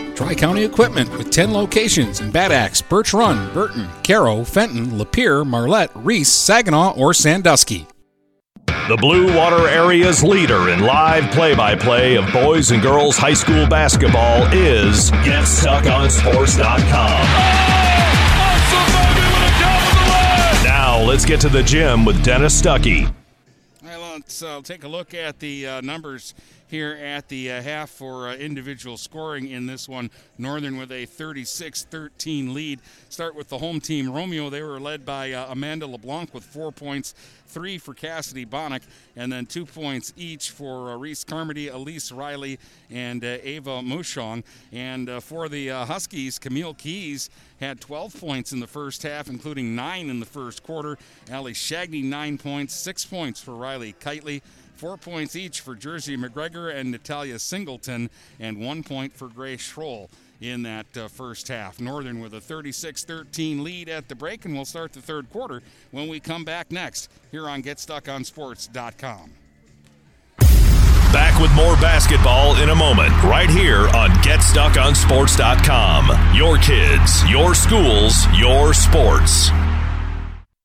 Tri County Equipment with 10 locations in Bad Axe, Birch Run, Burton, Caro, Fenton, Lapeer, Marlette, Reese, Saginaw, or Sandusky. The Blue Water Area's leader in live play by play of boys and girls high school basketball is GetStuckOnSports.com. Now let's get to the gym with Dennis Stuckey. Well, let's uh, take a look at the uh, numbers here at the uh, half for uh, individual scoring in this one. Northern with a 36 13 lead. Start with the home team. Romeo, they were led by uh, Amanda LeBlanc with four points, three for Cassidy Bonnick, and then two points each for uh, Reese Carmody, Elise Riley, and uh, Ava Mushong. And uh, for the Huskies, Camille Keys had 12 points in the first half, including nine in the first quarter. Allie Shagney, nine points, six points for Riley Kitely. Four points each for Jersey McGregor and Natalia Singleton, and one point for Grace Schroll in that uh, first half. Northern with a 36 13 lead at the break, and we'll start the third quarter when we come back next here on GetStuckOnSports.com. Back with more basketball in a moment, right here on GetStuckOnSports.com. Your kids, your schools, your sports.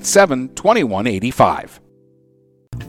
987 2185.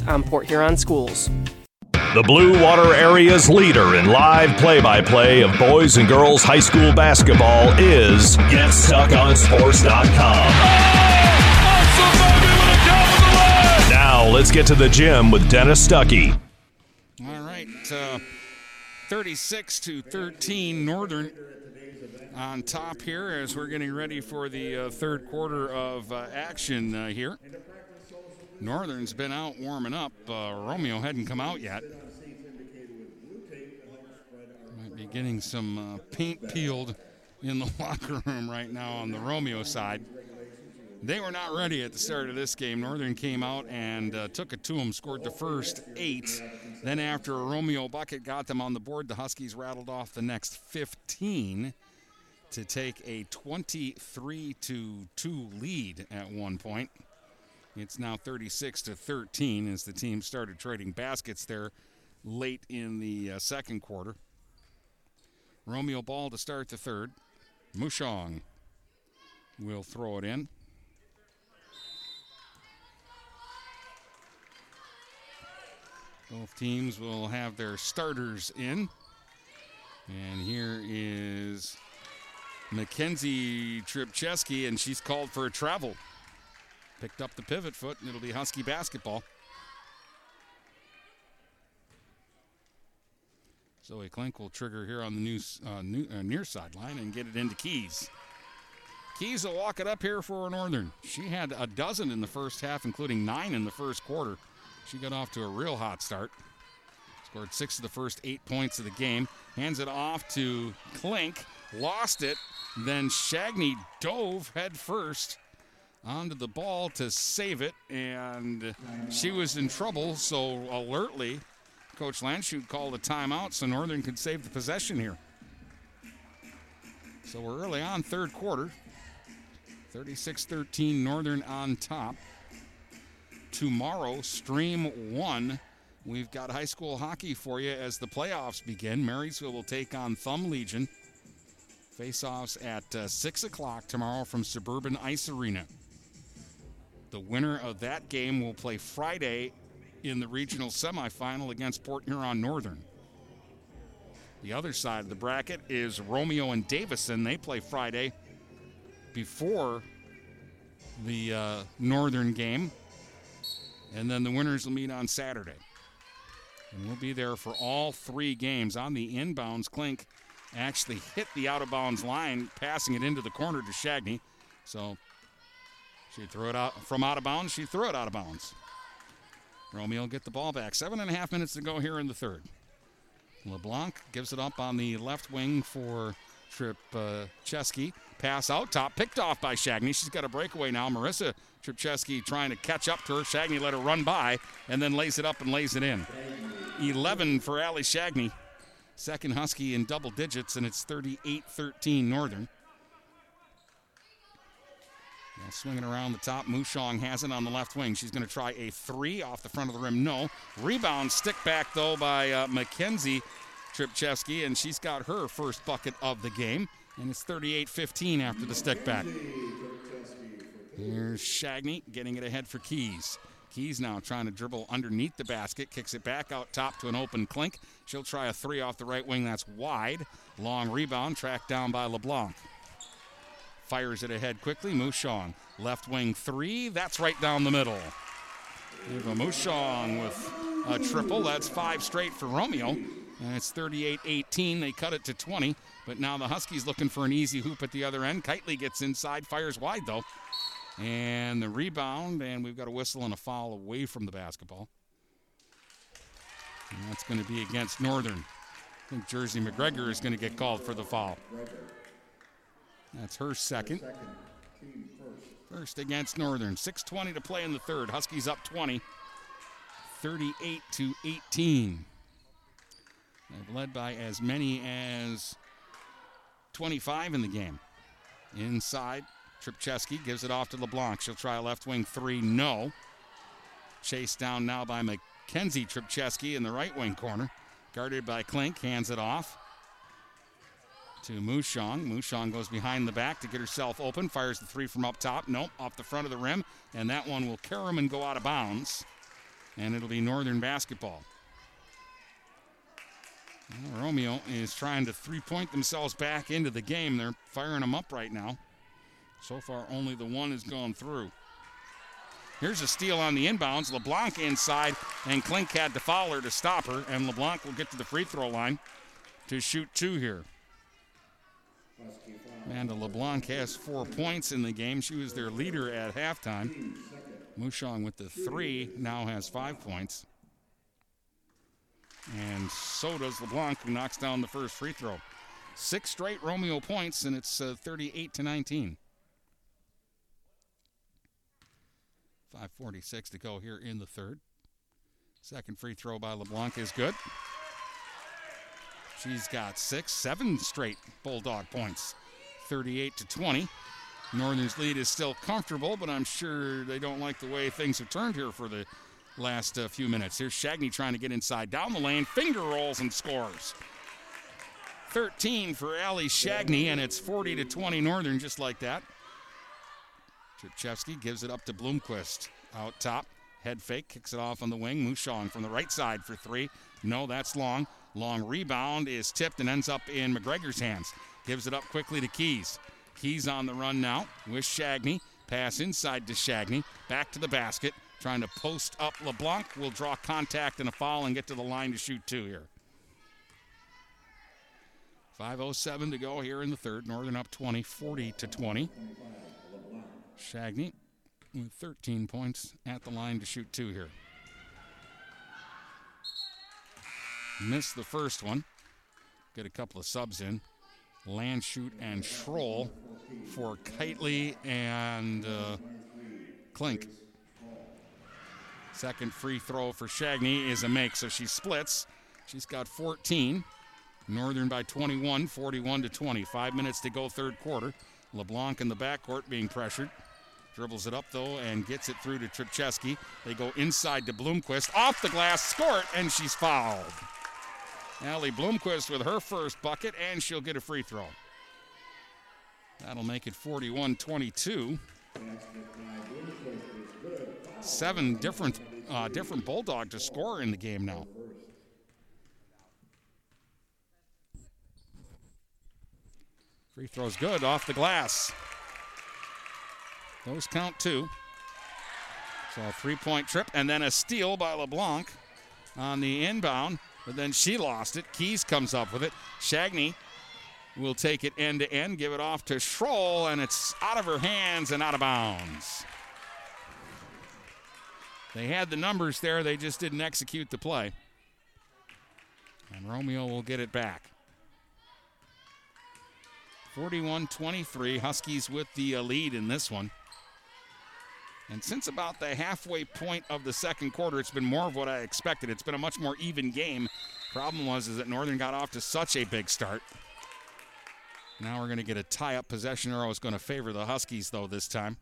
on Port Huron schools. The Blue Water Area's leader in live play by play of boys and girls high school basketball is GetStuckOnSports.com. Now let's get to the gym with Dennis Stuckey. All right, uh, 36 to 13, Northern on top here as we're getting ready for the uh, third quarter of uh, action uh, here. Northern's been out warming up. Uh, Romeo hadn't come out yet. Might be getting some uh, paint peeled in the locker room right now on the Romeo side. They were not ready at the start of this game. Northern came out and uh, took it to them, scored the first eight. Then, after a Romeo bucket got them on the board, the Huskies rattled off the next 15 to take a 23 to 2 lead at one point. It's now 36 to 13 as the team started trading baskets there late in the uh, second quarter. Romeo ball to start the third. Mushong will throw it in. Both teams will have their starters in. And here is Mackenzie Tripcheski, and she's called for a travel. Picked up the pivot foot, and it'll be Husky basketball. Zoe Klink will trigger here on the new, uh, new uh, near sideline and get it into Keys. Keys will walk it up here for Northern. She had a dozen in the first half, including nine in the first quarter. She got off to a real hot start. Scored six of the first eight points of the game. Hands it off to Klink. Lost it. Then Shagney dove head first onto the ball to save it, and she was in trouble. So alertly, Coach Landshut called a timeout so Northern could save the possession here. So we're early on, third quarter. 36 13, Northern on top. Tomorrow, stream one. We've got high school hockey for you as the playoffs begin. Marysville will take on Thumb Legion. Face offs at uh, 6 o'clock tomorrow from Suburban Ice Arena. The winner of that game will play Friday in the regional semifinal against Port Huron Northern. The other side of the bracket is Romeo and Davison. They play Friday before the uh, Northern game. And then the winners will meet on Saturday. And we'll be there for all three games. On the inbounds, Klink actually hit the out of bounds line, passing it into the corner to Shagney. So she threw it out from out of bounds. She threw it out of bounds. Romeo will get the ball back. Seven and a half minutes to go here in the third. LeBlanc gives it up on the left wing for Trip uh, Chesky. Pass out top, picked off by Shagney. She's got a breakaway now. Marissa Tripcheski trying to catch up to her. Shagney let her run by and then lays it up and lays it in. 11 for Allie Shagney. Second Husky in double digits, and it's 38 13 Northern. Now swinging around the top, Mushong has it on the left wing. She's going to try a three off the front of the rim. No. Rebound stick back, though, by uh, Mackenzie Tripcheski, and she's got her first bucket of the game. And it's 38 15 after the stick back. Here's Shagney getting it ahead for Keys. Keys now trying to dribble underneath the basket, kicks it back out top to an open Klink. She'll try a three off the right wing. That's wide. Long rebound, tracked down by LeBlanc. Fires it ahead quickly. Mushong, left wing three. That's right down the middle. Eva Mushong with a triple. That's five straight for Romeo. And it's 38 18. They cut it to 20. But now the Huskies looking for an easy hoop at the other end. Kitely gets inside, fires wide though. And the rebound, and we've got a whistle and a foul away from the basketball. And that's going to be against Northern. I think Jersey McGregor is going to get called for the foul. That's her second. First against Northern. 6.20 to play in the third. Huskies up 20. 38 to 18. They've led by as many as 25 in the game. Inside, Tripcheski gives it off to LeBlanc. She'll try a left wing three. No. Chased down now by Mackenzie Tripcheski in the right wing corner. Guarded by Klink. Hands it off to Mushong. Mushong goes behind the back to get herself open. Fires the three from up top. Nope, off the front of the rim. And that one will carry him and go out of bounds. And it'll be Northern basketball. Well, Romeo is trying to three point themselves back into the game. They're firing them up right now. So far, only the one has gone through. Here's a steal on the inbounds. LeBlanc inside, and Klink had to foul her to stop her, and LeBlanc will get to the free throw line to shoot two here. Amanda LeBlanc has four points in the game. She was their leader at halftime. Mushong with the three now has five points. And so does LeBlanc, who knocks down the first free throw. Six straight Romeo points, and it's uh, 38 to 19. 5.46 to go here in the third. Second free throw by LeBlanc is good. She's got six, seven straight Bulldog points. 38 to 20. Northern's lead is still comfortable, but I'm sure they don't like the way things have turned here for the last uh, few minutes. Here's Shagney trying to get inside down the lane, finger rolls and scores. 13 for Allie Shagney, and it's 40 to 20 Northern, just like that. Tripcheski gives it up to Bloomquist out top. Head fake, kicks it off on the wing. Mushong from the right side for three. No, that's long. Long rebound is tipped and ends up in McGregor's hands. Gives it up quickly to Keys. Keys on the run now with Shagney. Pass inside to Shagney. Back to the basket. Trying to post up LeBlanc. Will draw contact and a foul and get to the line to shoot two here. 5.07 to go here in the third. Northern up 20, 40 to 20. Shagney with 13 points at the line to shoot two here. Missed the first one. Get a couple of subs in. Landshut and Schroll for Kitely and uh. Second free throw for Shagney is a make, so she splits. She's got 14. Northern by 21, 41 to 20. Five minutes to go, third quarter. LeBlanc in the backcourt being pressured. Dribbles it up though and gets it through to Tripcheski. They go inside to Bloomquist. Off the glass, score and she's fouled. Allie Bloomquist with her first bucket, and she'll get a free throw. That'll make it 41 22. Seven different uh, different Bulldog to score in the game now. Free throw's good off the glass. Those count two. So a three point trip and then a steal by LeBlanc on the inbound, but then she lost it. Keys comes up with it. Shagney will take it end to end, give it off to Schroll, and it's out of her hands and out of bounds. They had the numbers there, they just didn't execute the play. And Romeo will get it back. 41 23. Huskies with the uh, lead in this one. And since about the halfway point of the second quarter, it's been more of what I expected. It's been a much more even game. Problem was is that Northern got off to such a big start. Now we're going to get a tie-up possession arrow is going to favor the Huskies though this time.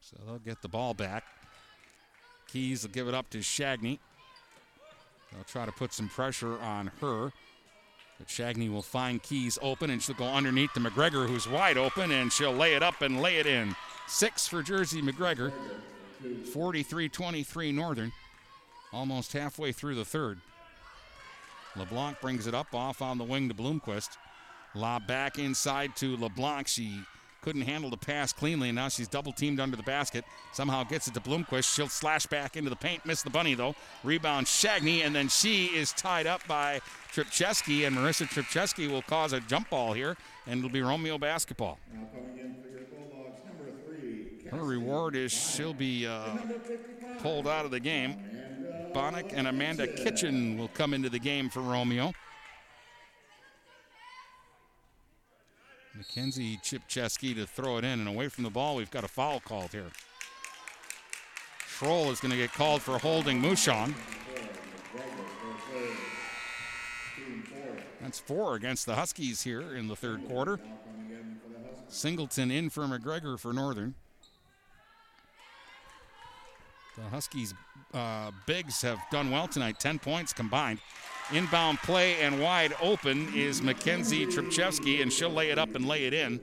So they'll get the ball back. Keys will give it up to Shagney. They'll try to put some pressure on her. But Shagney will find Keys open, and she'll go underneath to McGregor, who's wide open, and she'll lay it up and lay it in. Six for Jersey McGregor. 43 23 Northern. Almost halfway through the third. LeBlanc brings it up off on the wing to Bloomquist. Lob back inside to LeBlanc. She couldn't handle the pass cleanly, and now she's double teamed under the basket. Somehow gets it to Bloomquist. She'll slash back into the paint, miss the bunny though. Rebound Shagney, and then she is tied up by Tripcheski, and Marissa Tripcheski will cause a jump ball here, and it'll be Romeo basketball. Her reward is she'll be uh, pulled out of the game. Bonnick and Amanda Kitchen will come into the game for Romeo. Mackenzie Tripcheski to throw it in and away from the ball. We've got a foul called here. Schroll is going to get called for holding Mushong. That's four against the Huskies here in the third quarter. Singleton in for McGregor for Northern. The Huskies' uh, bigs have done well tonight, 10 points combined. Inbound play and wide open is Mackenzie Tripcheski, and she'll lay it up and lay it in.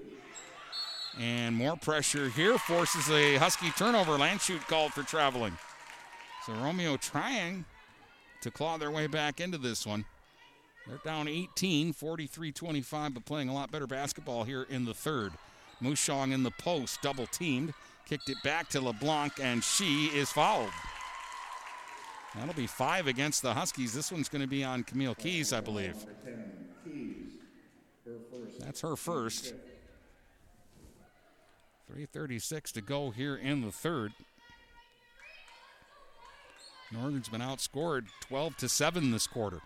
And more pressure here forces a Husky turnover. Landshut called for traveling. So Romeo trying to claw their way back into this one. They're down 18, 43 25, but playing a lot better basketball here in the third. Mushong in the post, double teamed, kicked it back to LeBlanc, and she is fouled. That'll be five against the Huskies. This one's going to be on Camille Keys, I believe. That's her first. 3.36 to go here in the third. Northern's been outscored 12 to 7 this quarter.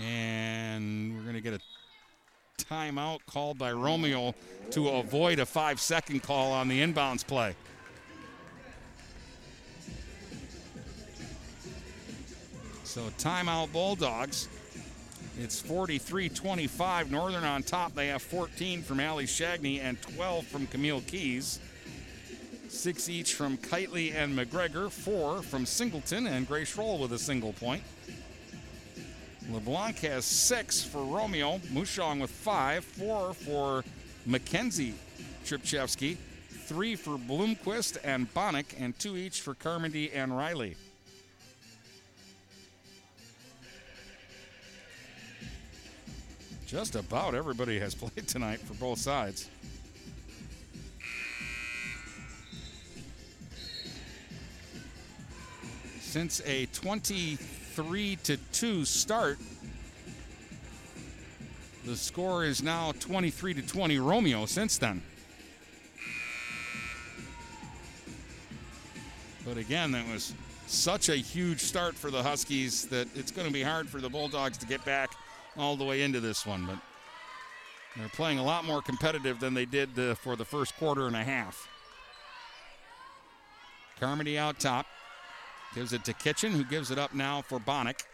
And we're going to get a timeout called by Romeo to avoid a five second call on the inbounds play. So timeout Bulldogs. It's 43 25. Northern on top. They have 14 from Allie Shagney and 12 from Camille Keys. Six each from Kitely and McGregor. Four from Singleton and Grace Schroll with a single point. LeBlanc has six for Romeo. Mushong with five. Four for Mackenzie Tripcheski. Three for Bloomquist and Bonnick. And two each for Carmody and Riley. Just about everybody has played tonight for both sides. Since a 23 to 2 start, the score is now 23 to 20 Romeo since then. But again, that was such a huge start for the Huskies that it's going to be hard for the Bulldogs to get back all the way into this one, but they're playing a lot more competitive than they did uh, for the first quarter and a half. Carmody out top. Gives it to Kitchen, who gives it up now for Bonnick.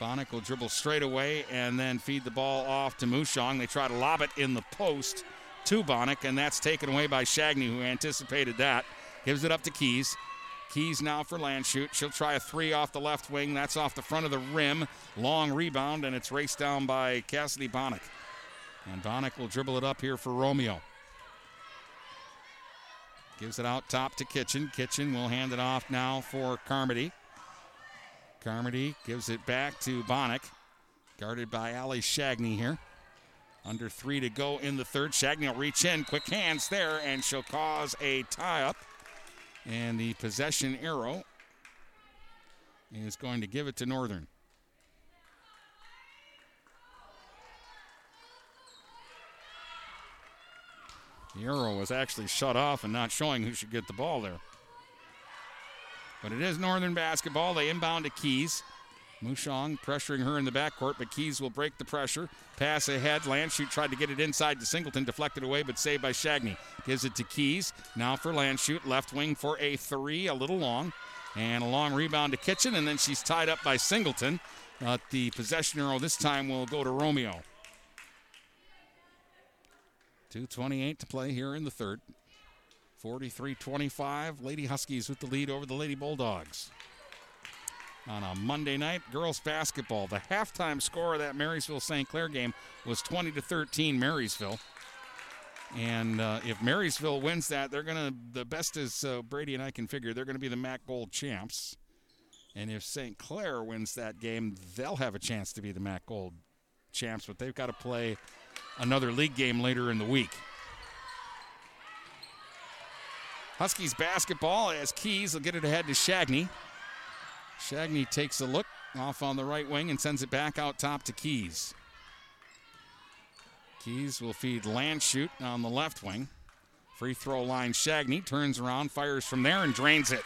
Bonnick will dribble straight away and then feed the ball off to Mushong. They try to lob it in the post to Bonnick, and that's taken away by Shagney, who anticipated that. Gives it up to Keys. Keys now for Landshut. She'll try a three off the left wing. That's off the front of the rim. Long rebound, and it's raced down by Cassidy Bonnick. And Bonnick will dribble it up here for Romeo. Gives it out top to Kitchen. Kitchen will hand it off now for Carmody. Carmody gives it back to Bonnick. Guarded by Allie Shagney here. Under three to go in the third. Shagney will reach in. Quick hands there, and she'll cause a tie up. And the possession arrow is going to give it to Northern. The arrow was actually shut off and not showing who should get the ball there. But it is Northern basketball. They inbound to Keys. Mushong pressuring her in the backcourt, but Keys will break the pressure. Pass ahead. Landshut tried to get it inside to Singleton, deflected away, but saved by Shagney. Gives it to Keys. Now for Landshut. Left wing for a three, a little long. And a long rebound to Kitchen, and then she's tied up by Singleton. Uh, the possession arrow this time will go to Romeo. 2.28 to play here in the third. 43 25. Lady Huskies with the lead over the Lady Bulldogs. On a Monday night, girls basketball. The halftime score of that Marysville St. Clair game was 20 to 13 Marysville. And uh, if Marysville wins that, they're going to, the best as uh, Brady and I can figure, they're going to be the MAC Gold champs. And if St. Clair wins that game, they'll have a chance to be the MAC Gold champs, but they've got to play another league game later in the week. Huskies basketball as Keys will get it ahead to Shagney. Shagney takes a look off on the right wing and sends it back out top to Keys. Keys will feed Landshut on the left wing. Free throw line, Shagney turns around, fires from there, and drains it.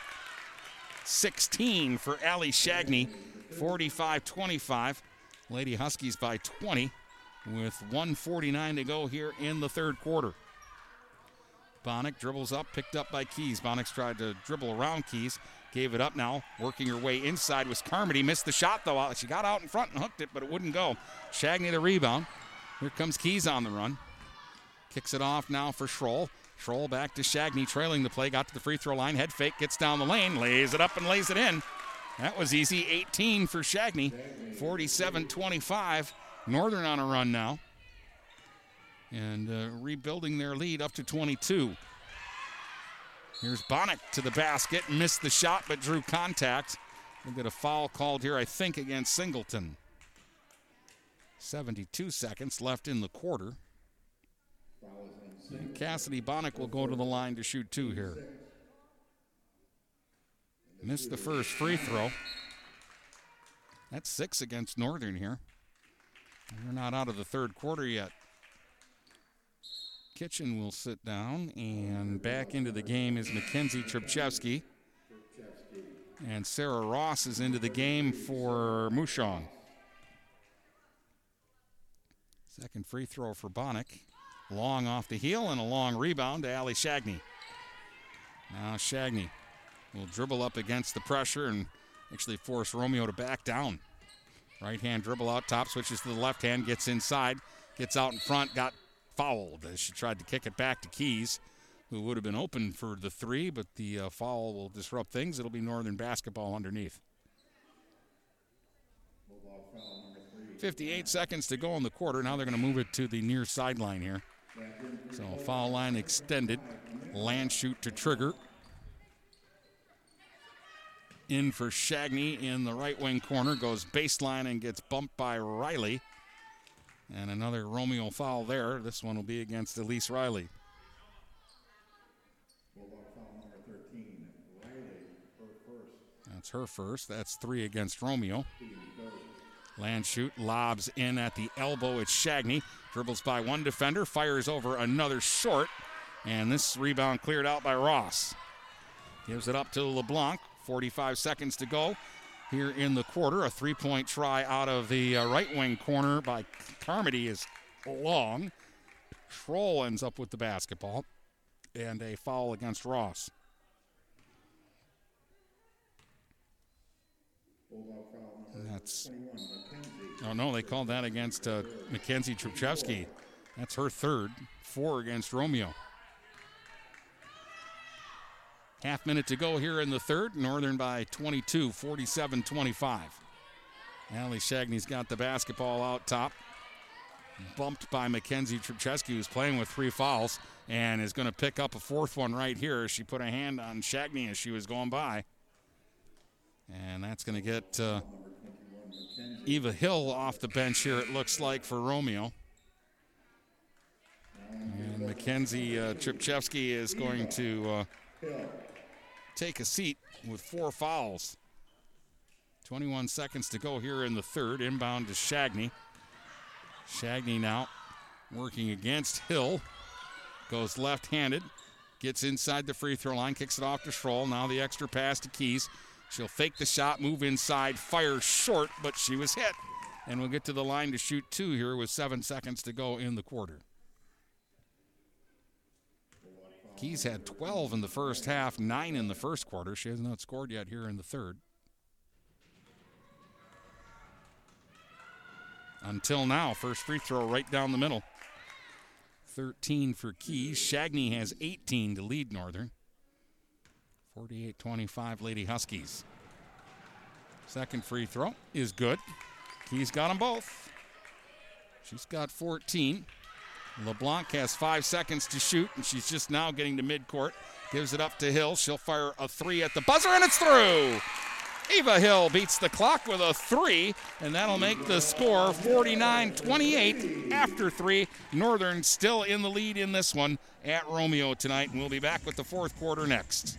16 for Allie Shagney, 45 25. Lady Huskies by 20 with 149 to go here in the third quarter. Bonnick dribbles up, picked up by Keys. Bonnick's tried to dribble around Keys, gave it up now, working her way inside was Carmody. Missed the shot though. She got out in front and hooked it, but it wouldn't go. Shagney the rebound. Here comes Keys on the run. Kicks it off now for Schroll. Schroll back to Shagney, trailing the play, got to the free throw line, head fake, gets down the lane, lays it up and lays it in. That was easy. 18 for Shagney, 47 25. Northern on a run now. And uh, rebuilding their lead up to 22. Here's Bonnick to the basket, missed the shot but drew contact. We'll get a foul called here, I think, against Singleton. 72 seconds left in the quarter. And Cassidy Bonnick will go to the line to shoot two here. Missed the first free throw. That's six against Northern here. We're not out of the third quarter yet. Kitchen will sit down, and back into the game is Mackenzie Tripcheski. And Sarah Ross is into the game for Mushong. Second free throw for Bonnick. Long off the heel and a long rebound to Allie Shagney. Now Shagney will dribble up against the pressure and actually force Romeo to back down. Right hand dribble out top, switches to the left hand, gets inside, gets out in front, got fouled as she tried to kick it back to Keys, who would have been open for the three, but the uh, foul will disrupt things. It'll be Northern basketball underneath. 58 seconds to go in the quarter. Now they're going to move it to the near sideline here. So foul line extended. Landshut to trigger. In for Shagney in the right wing corner. Goes baseline and gets bumped by Riley. And another Romeo foul there. This one will be against Elise Riley. That's her first. That's three against Romeo. Landshut lobs in at the elbow. It's Shagney. Dribbles by one defender, fires over another short, and this rebound cleared out by Ross. Gives it up to LeBlanc. 45 seconds to go here in the quarter. A three point try out of the uh, right wing corner by Carmody is long. Schroll ends up with the basketball, and a foul against Ross. That's. Oh, no, they called that against uh, Mackenzie Tripcheski. That's her third. Four against Romeo. Half minute to go here in the third. Northern by 22, 47 25. Allie Shagney's got the basketball out top. Bumped by Mackenzie Tripcheski, who's playing with three fouls, and is going to pick up a fourth one right here. She put a hand on Shagney as she was going by. And that's going to get uh, Eva Hill off the bench here, it looks like, for Romeo. And Mackenzie uh, Tripcheski is going to uh, take a seat with four fouls. 21 seconds to go here in the third. Inbound to Shagney. Shagney now working against Hill. Goes left handed. Gets inside the free throw line. Kicks it off to Schroll. Now the extra pass to Keys. She'll fake the shot, move inside, fire short, but she was hit. And we'll get to the line to shoot two here with seven seconds to go in the quarter. Keys had 12 in the first half, nine in the first quarter. She has not scored yet here in the third. Until now, first free throw right down the middle. 13 for Keys. Shagney has 18 to lead Northern. 48 25 Lady Huskies. Second free throw is good. Keys got them both. She's got 14. LeBlanc has five seconds to shoot, and she's just now getting to midcourt. Gives it up to Hill. She'll fire a three at the buzzer, and it's through. Eva Hill beats the clock with a three, and that'll make the score 49 28 after three. Northern still in the lead in this one at Romeo tonight, and we'll be back with the fourth quarter next.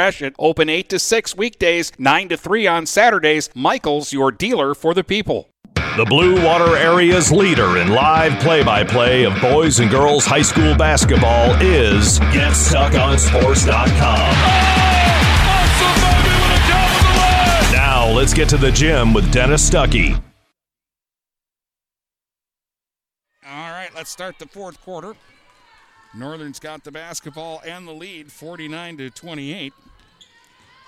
Open 8 to 6 weekdays, 9 to 3 on Saturdays. Michaels, your dealer for the people. The Blue Water Area's leader in live play by play of boys and girls high school basketball is GetStuckOnSports.com. Now let's get to the gym with Dennis Stuckey. All right, let's start the fourth quarter. Northern's got the basketball and the lead, 49 to 28.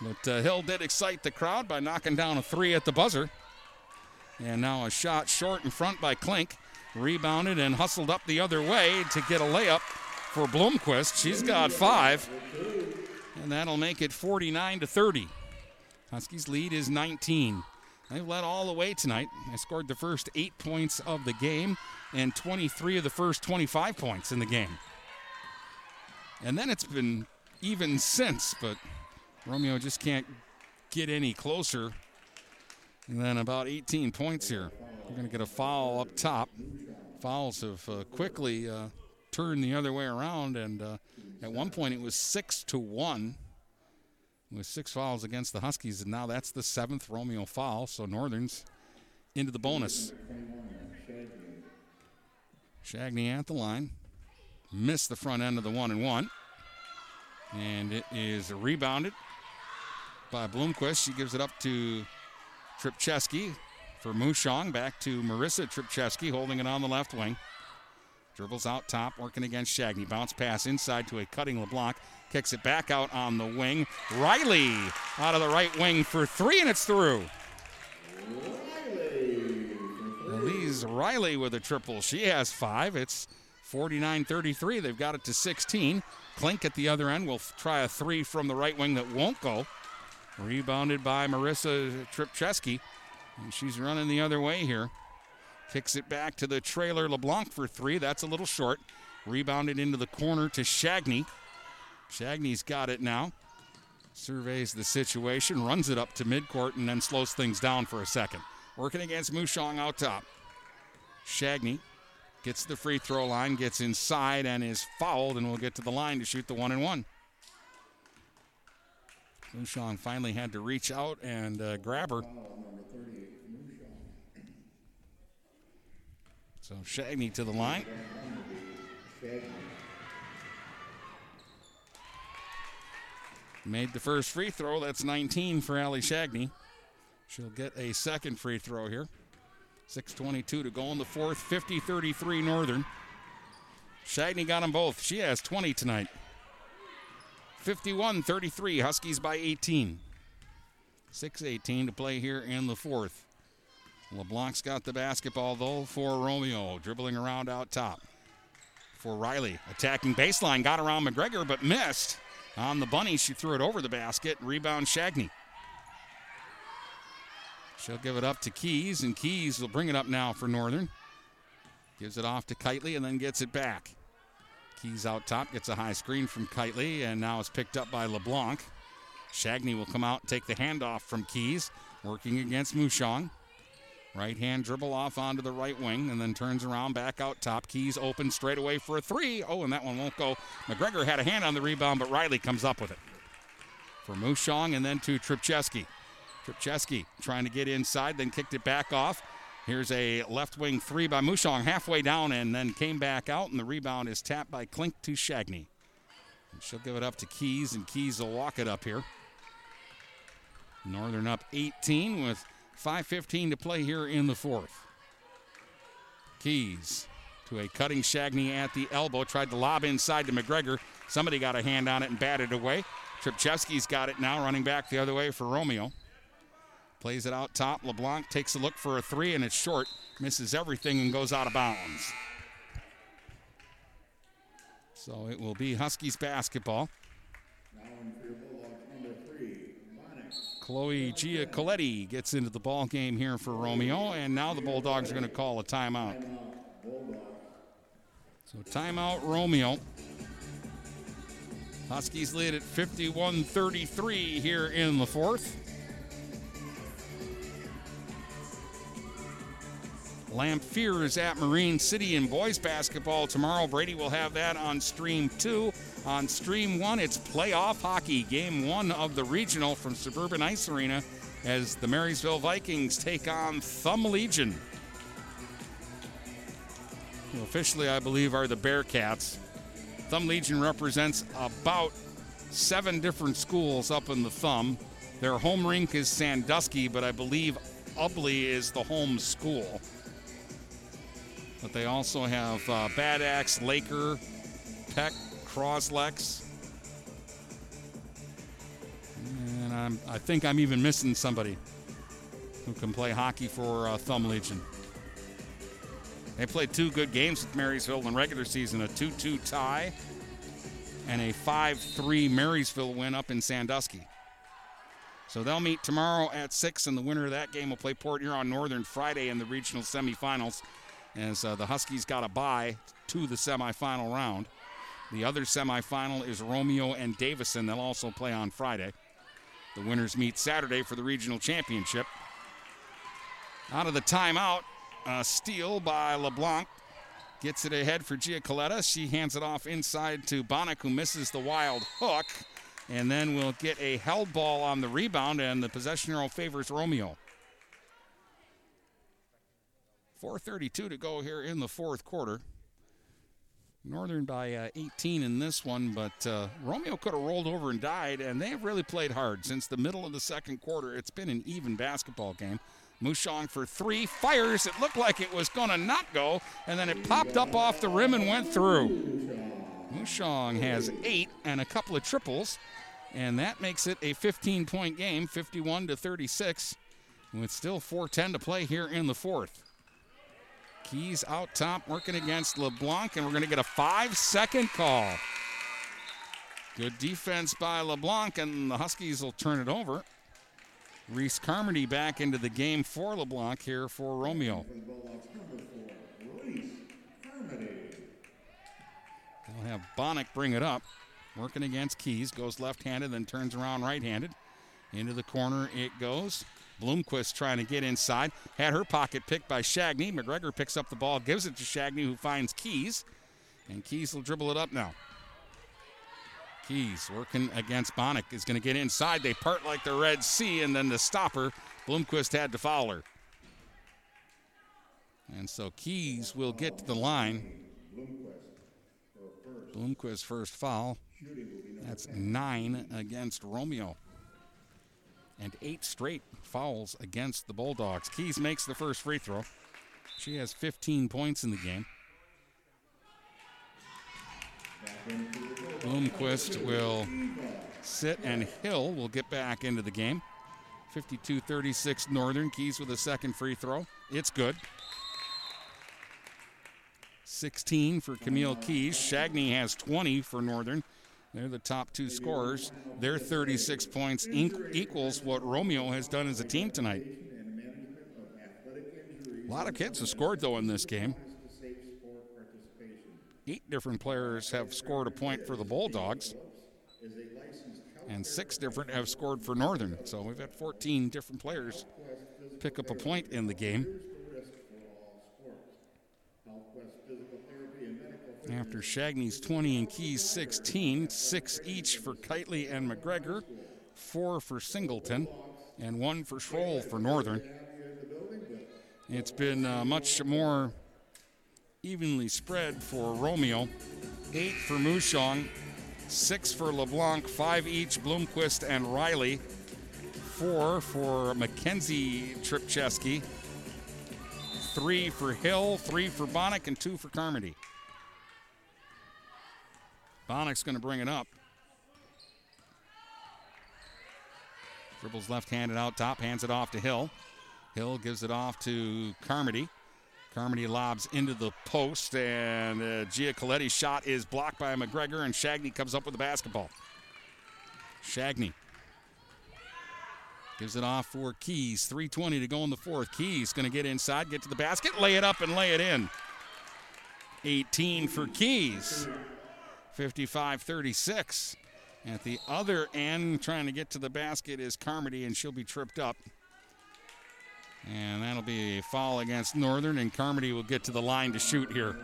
But uh, Hill did excite the crowd by knocking down a three at the buzzer. And now a shot short in front by Klink. Rebounded and hustled up the other way to get a layup for Bloomquist. She's got five. And that'll make it 49 to 30. Huskies lead is 19. They've led all the way tonight. They scored the first eight points of the game and 23 of the first 25 points in the game. And then it's been even since, but Romeo just can't get any closer than about 18 points here. We're going to get a foul up top. Fouls have uh, quickly uh, turned the other way around, and uh, at one point it was six to one with six fouls against the Huskies, and now that's the seventh Romeo foul. So Northern's into the bonus. Shagney at the line, missed the front end of the one and one, and it is rebounded by Bloomquist. She gives it up to Tripcheski for Mushong. Back to Marissa Tripcheski holding it on the left wing. Dribbles out top, working against Shagney. Bounce pass inside to a cutting LeBlanc. Kicks it back out on the wing. Riley out of the right wing for three, and it's through. Elise Riley with a triple. She has five. It's 49 33. They've got it to 16. Klink at the other end will try a three from the right wing that won't go. Rebounded by Marissa Tripcheski. And she's running the other way here. Kicks it back to the trailer LeBlanc for three. That's a little short. Rebounded into the corner to Shagney. Shagney's got it now. Surveys the situation, runs it up to midcourt, and then slows things down for a second. Working against Mushong out top. Shagney gets the free throw line, gets inside, and is fouled, and will get to the line to shoot the one and one. Mushong finally had to reach out and uh, grab her. So Shagney to the line. Made the first free throw. That's 19 for Allie Shagney. She'll get a second free throw here. 6.22 to go in the fourth. 50 33 Northern. Shagney got them both. She has 20 tonight. 51 33. Huskies by 18. 6 18 to play here in the fourth. LeBlanc's got the basketball though for Romeo. Dribbling around out top for Riley. Attacking baseline. Got around McGregor but missed. On the bunny, she threw it over the basket. Rebound Shagney. She'll give it up to Keys, and Keys will bring it up now for Northern. Gives it off to Kitely and then gets it back. Keys out top, gets a high screen from Kitely, and now it's picked up by LeBlanc. Shagney will come out and take the handoff from Keys, working against Mushong. Right hand dribble off onto the right wing and then turns around back out top. Keys open straight away for a three. Oh, and that one won't go. McGregor had a hand on the rebound, but Riley comes up with it. For Mushong and then to Tripcheski. Tripcheski trying to get inside, then kicked it back off. Here's a left wing three by Mushong, halfway down, and then came back out, and the rebound is tapped by Klink to Shagney. And she'll give it up to Keys, and Keys will walk it up here. Northern up 18 with 5.15 to play here in the fourth. Keys to a cutting Shagney at the elbow. Tried to lob inside to McGregor. Somebody got a hand on it and batted away. Tripcheski's got it now, running back the other way for Romeo. Plays it out top. LeBlanc takes a look for a three, and it's short. Misses everything and goes out of bounds. So it will be Huskies basketball. Chloe Gia Giacoletti gets into the ball game here for Romeo, and now the Bulldogs are going to call a timeout. So timeout Romeo. Huskies lead at 51-33 here in the fourth. Lamphere is at Marine City in boys basketball tomorrow. Brady will have that on stream two. On stream one, it's playoff hockey, game one of the regional from Suburban Ice Arena as the Marysville Vikings take on Thumb Legion. Who officially, I believe, are the Bearcats. Thumb Legion represents about seven different schools up in the Thumb. Their home rink is Sandusky, but I believe Ubly is the home school. But they also have uh, Bad Axe, Laker, Peck, Croslex. And I'm, I think I'm even missing somebody who can play hockey for uh, Thumb Legion. They played two good games with Marysville in regular season a 2 2 tie and a 5 3 Marysville win up in Sandusky. So they'll meet tomorrow at 6, and the winner of that game will play Port Huron Northern Friday in the regional semifinals as uh, the Huskies got a bye to the semifinal round. The other semifinal is Romeo and Davison. They'll also play on Friday. The winners meet Saturday for the regional championship. Out of the timeout, a steal by LeBlanc. Gets it ahead for Giacoletti. She hands it off inside to Bonnick, who misses the wild hook. And then we'll get a held ball on the rebound, and the possession arrow favors Romeo. 4.32 to go here in the fourth quarter. Northern by uh, 18 in this one, but uh, Romeo could have rolled over and died, and they have really played hard since the middle of the second quarter. It's been an even basketball game. Mushong for three, fires. It looked like it was going to not go, and then it popped up off the rim and went through. Mushong has eight and a couple of triples, and that makes it a 15 point game, 51 to 36, with still 4:10 to play here in the fourth. Keys out top working against LeBlanc, and we're going to get a five second call. Good defense by LeBlanc, and the Huskies will turn it over. Reese Carmody back into the game for LeBlanc here for Romeo. They'll have Bonnick bring it up. Working against Keys. Goes left handed, then turns around right handed. Into the corner it goes. Bloomquist trying to get inside. Had her pocket picked by Shagney. McGregor picks up the ball, gives it to Shagney, who finds Keys. And Keys will dribble it up now. Keys working against Bonnick is going to get inside. They part like the Red Sea, and then the stopper, Bloomquist had to foul her. And so Keys will get to the line. Bloomquist first foul. That's nine against Romeo. And eight straight fouls against the Bulldogs. Keys makes the first free throw. She has 15 points in the game. Bloomquist will sit, and Hill will get back into the game. 52 36 Northern. Keys with a second free throw. It's good. 16 for Camille Keys. Shagney has 20 for Northern. They're the top two scorers. Their 36 points equals what Romeo has done as a team tonight. A lot of kids have scored, though, in this game. Eight different players have scored a point for the Bulldogs, and six different have scored for Northern. So we've had 14 different players pick up a point in the game. After Shagney's 20 and Keys 16, six each for Kitely and McGregor, four for Singleton, and one for Schroll for Northern. It's been uh, much more evenly spread for Romeo. Eight for Mushong, six for LeBlanc, five each Bloomquist and Riley, four for Mackenzie Tripcheski, three for Hill, three for Bonnick, and two for Carmody. Bonnick's going to bring it up. Dribbles left handed out top, hands it off to Hill. Hill gives it off to Carmody. Carmody lobs into the post, and uh, Giacoletti's shot is blocked by McGregor, and Shagney comes up with the basketball. Shagney gives it off for Keys. 3.20 to go in the fourth. Keys going to get inside, get to the basket, lay it up, and lay it in. 18 for Keys. 55 36. At the other end, trying to get to the basket is Carmody, and she'll be tripped up. And that'll be a foul against Northern, and Carmody will get to the line to shoot here.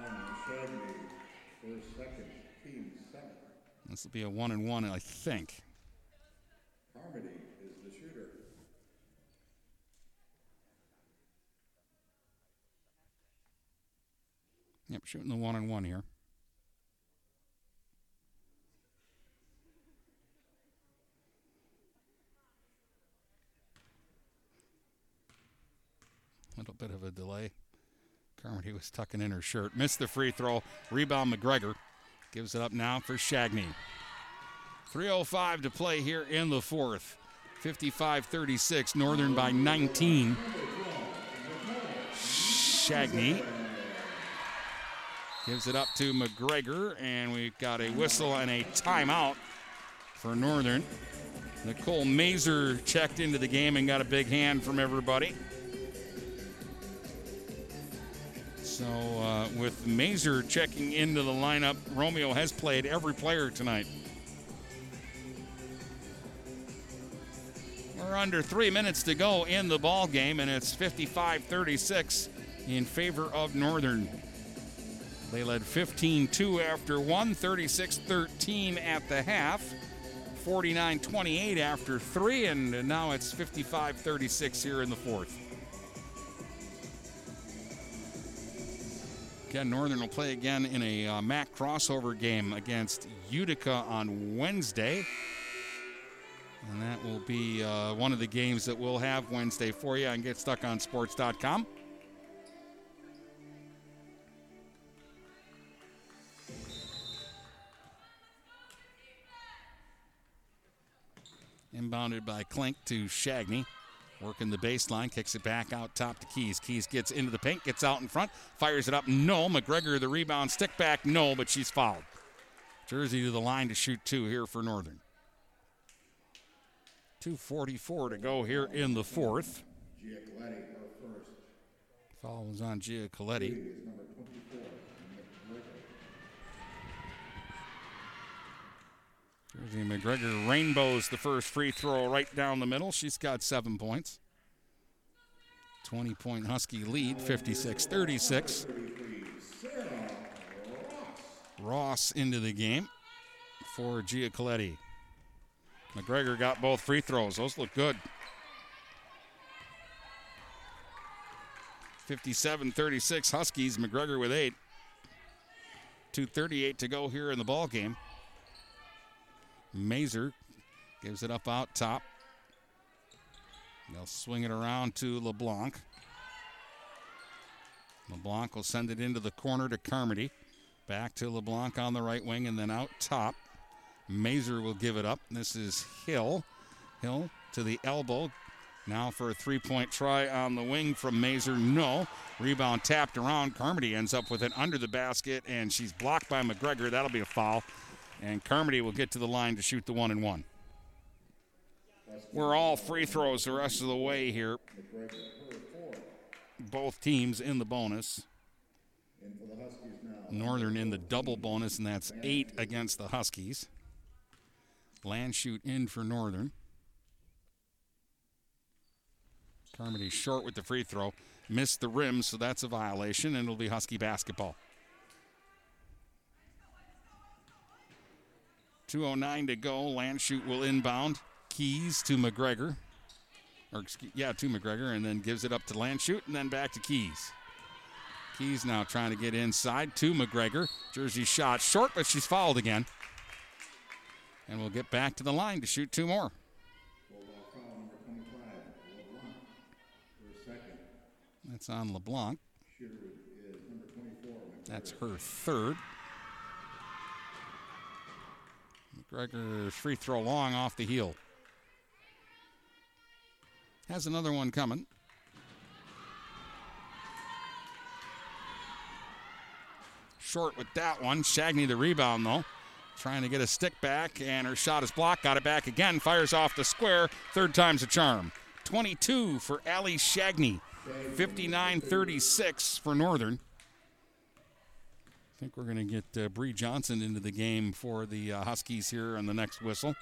This will be a one and one, I think. Carmody is the shooter. Yep, shooting the one and one here. Bit of a delay. Carmody was tucking in her shirt. Missed the free throw. Rebound McGregor. Gives it up now for Shagney. 3.05 to play here in the fourth. 55 36. Northern by 19. Shagney gives it up to McGregor, and we've got a whistle and a timeout for Northern. Nicole Mazer checked into the game and got a big hand from everybody. So, uh, with Mazer checking into the lineup, Romeo has played every player tonight. We're under three minutes to go in the ball game, and it's 55-36 in favor of Northern. They led 15-2 after one, 36-13 at the half, 49-28 after three, and now it's 55-36 here in the fourth. Again, Northern will play again in a uh, MAC crossover game against Utica on Wednesday. And that will be uh, one of the games that we'll have Wednesday for you and get stuck on GetStuckOnSports.com. Inbounded by Klink to Shagney. Working the baseline, kicks it back out top to Keys. Keys gets into the paint, gets out in front, fires it up. No. McGregor, the rebound, stick back. No, but she's fouled. Jersey to the line to shoot two here for Northern. 2.44 to go here in the fourth. Foul was on Giacoletti. Is number 24, McGregor. Jersey McGregor rainbows the first free throw right down the middle. She's got seven points. 20 point Husky lead, 56 36. Ross into the game for Giacoletti. McGregor got both free throws. Those look good. 57 36 Huskies. McGregor with eight. 2.38 to go here in the ball game. Mazer gives it up out top. They'll swing it around to LeBlanc. LeBlanc will send it into the corner to Carmody. Back to LeBlanc on the right wing and then out top. Mazer will give it up. This is Hill. Hill to the elbow. Now for a three point try on the wing from Mazer. No. Rebound tapped around. Carmody ends up with it under the basket and she's blocked by McGregor. That'll be a foul. And Carmody will get to the line to shoot the one and one. We're all free throws the rest of the way here. Both teams in the bonus. Northern in the double bonus, and that's eight against the Huskies. Landshut in for Northern. Carmody short with the free throw. Missed the rim, so that's a violation, and it'll be Husky basketball. 209 to go. Landshut will inbound. Keys to McGregor. Or, yeah, to McGregor, and then gives it up to Landshut, and then back to Keys. Keys now trying to get inside to McGregor. Jersey shot short, but she's fouled again. And we'll get back to the line to shoot two more. Bulldog foul number 25, LeBlanc. For a second. That's on LeBlanc. That's her third. McGregor's free throw long off the heel. Has another one coming. Short with that one. Shagney the rebound though. Trying to get a stick back, and her shot is blocked. Got it back again. Fires off the square. Third time's a charm. 22 for Allie Shagney. 59 36 for Northern. I think we're going to get uh, Bree Johnson into the game for the uh, Huskies here on the next whistle.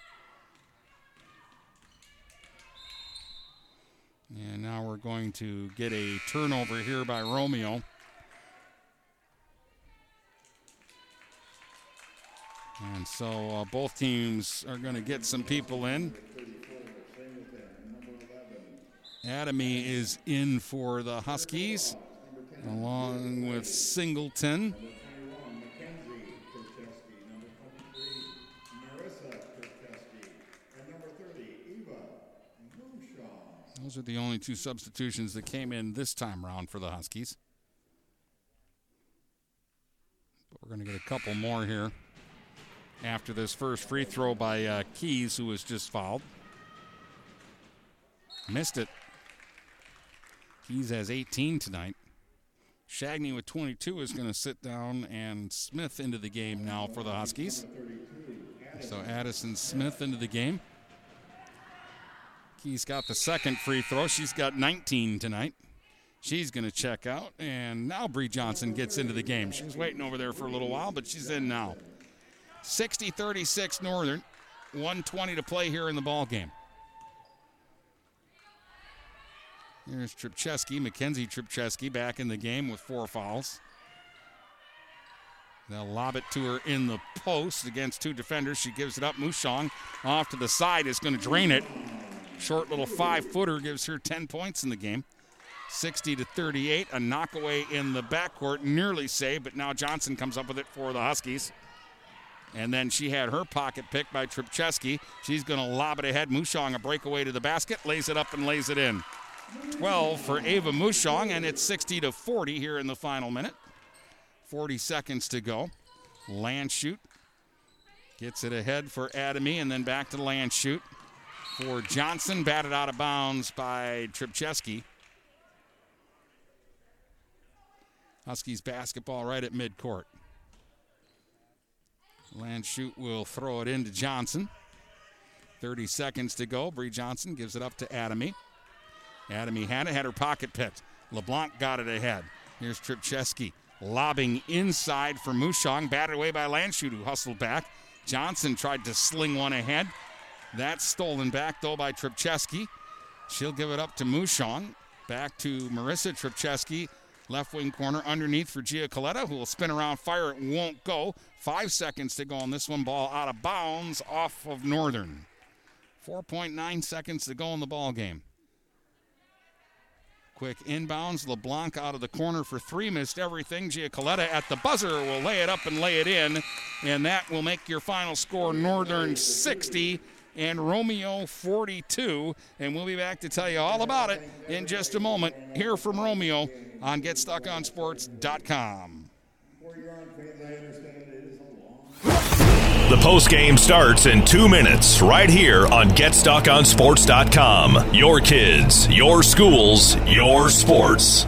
And now we're going to get a turnover here by Romeo. And so uh, both teams are going to get some people in. Adamy is in for the Huskies, along with Singleton. Those are the only two substitutions that came in this time around for the Huskies. But we're going to get a couple more here after this first free throw by uh, Keys, who was just fouled. Missed it. Keys has 18 tonight. Shagney with 22 is going to sit down, and Smith into the game now for the Huskies. So Addison Smith into the game. Keys got the second free throw. She's got 19 tonight. She's going to check out, and now Bree Johnson gets into the game. She was waiting over there for a little while, but she's in now. 60 36 Northern. 120 to play here in the ball game. Here's Tripcheski, Mackenzie Tripcheski back in the game with four fouls. They'll lob it to her in the post against two defenders. She gives it up. Mushong off to the side is going to drain it. Short little five footer gives her 10 points in the game. 60 to 38. A knockaway in the backcourt, nearly saved, but now Johnson comes up with it for the Huskies. And then she had her pocket picked by Tripcheski. She's going to lob it ahead. Mushong a breakaway to the basket, lays it up and lays it in. 12 for Ava Mushong, and it's 60 to 40 here in the final minute. 40 seconds to go. Landshut gets it ahead for Adamy, and then back to Landshut for Johnson. Batted out of bounds by Tripcheski. Huskies basketball right at midcourt. Landshut will throw it into Johnson. 30 seconds to go. Bree Johnson gives it up to Adamy. Adamy had it, had her pocket picked. LeBlanc got it ahead. Here's Tripcheski lobbing inside for Mushong, batted away by Landshut, who hustled back. Johnson tried to sling one ahead. That's stolen back, though, by Tripcheski. She'll give it up to Mushong. Back to Marissa Tripcheski. Left wing corner underneath for Giacoletti, who will spin around, fire. It won't go. Five seconds to go on this one. Ball out of bounds off of Northern. 4.9 seconds to go in the ball game. Quick inbounds. LeBlanc out of the corner for three. Missed everything. Giacoletti at the buzzer will lay it up and lay it in. And that will make your final score Northern 60 and Romeo 42. And we'll be back to tell you all about it in just a moment. Hear from Romeo on GetStuckOnSports.com. The post game starts in two minutes right here on GetStuckOnSports.com. Your kids, your schools, your sports.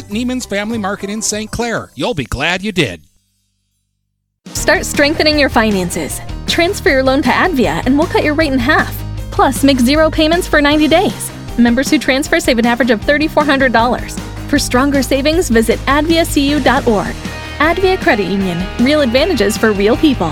Neiman's Family Market in St. Clair. You'll be glad you did. Start strengthening your finances. Transfer your loan to Advia and we'll cut your rate in half. Plus, make zero payments for 90 days. Members who transfer save an average of $3,400. For stronger savings, visit adviacu.org. Advia Credit Union. Real advantages for real people.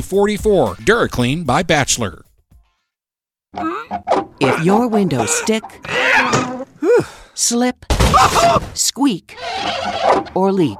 44. DuraClean by Bachelor. If your windows stick, slip, squeak, or leak,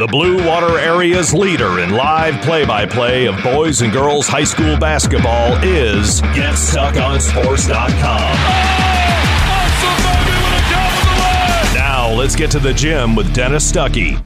The Blue Water Area's leader in live play by play of boys and girls high school basketball is GetStuckOnSports.com. Now let's get to the gym with Dennis Stuckey.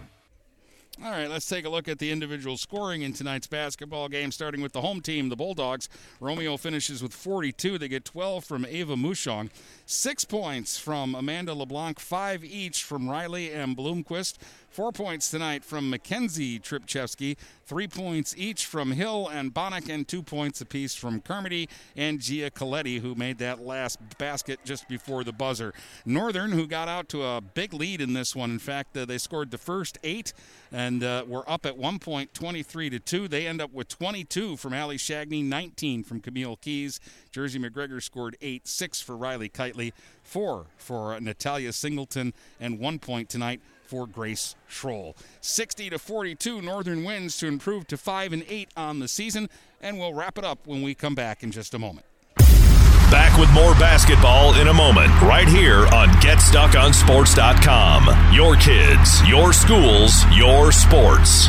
All right, let's take a look at the individual scoring in tonight's basketball game, starting with the home team, the Bulldogs. Romeo finishes with 42. They get 12 from Ava Mushong, six points from Amanda LeBlanc, five each from Riley and Bloomquist. Four points tonight from Mackenzie Tripcheski, three points each from Hill and Bonnick, and two points apiece from Carmody and Giacoletti, who made that last basket just before the buzzer. Northern, who got out to a big lead in this one. In fact, uh, they scored the first eight and uh, were up at one point, 23 to 2. They end up with 22 from Allie Shagney, 19 from Camille Keys. Jersey McGregor scored 8, 6 for Riley Kitely, 4 for Natalia Singleton, and one point tonight for Grace Schroll. 60 to 42 Northern wins to improve to 5 and 8 on the season, and we'll wrap it up when we come back in just a moment. Back with more basketball in a moment, right here on GetStuckOnSports.com. Your kids, your schools, your sports.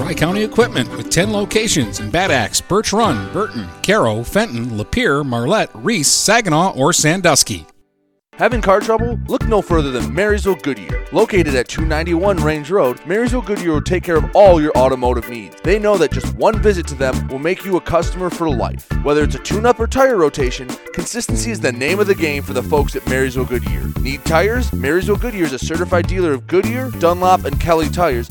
Tri County Equipment with 10 locations in Bad Axe, Birch Run, Burton, Caro, Fenton, Lapeer, Marlette, Reese, Saginaw, or Sandusky. Having car trouble? Look no further than Marysville Goodyear. Located at 291 Range Road, Marysville Goodyear will take care of all your automotive needs. They know that just one visit to them will make you a customer for life. Whether it's a tune up or tire rotation, consistency is the name of the game for the folks at Marysville Goodyear. Need tires? Marysville Goodyear is a certified dealer of Goodyear, Dunlop, and Kelly tires,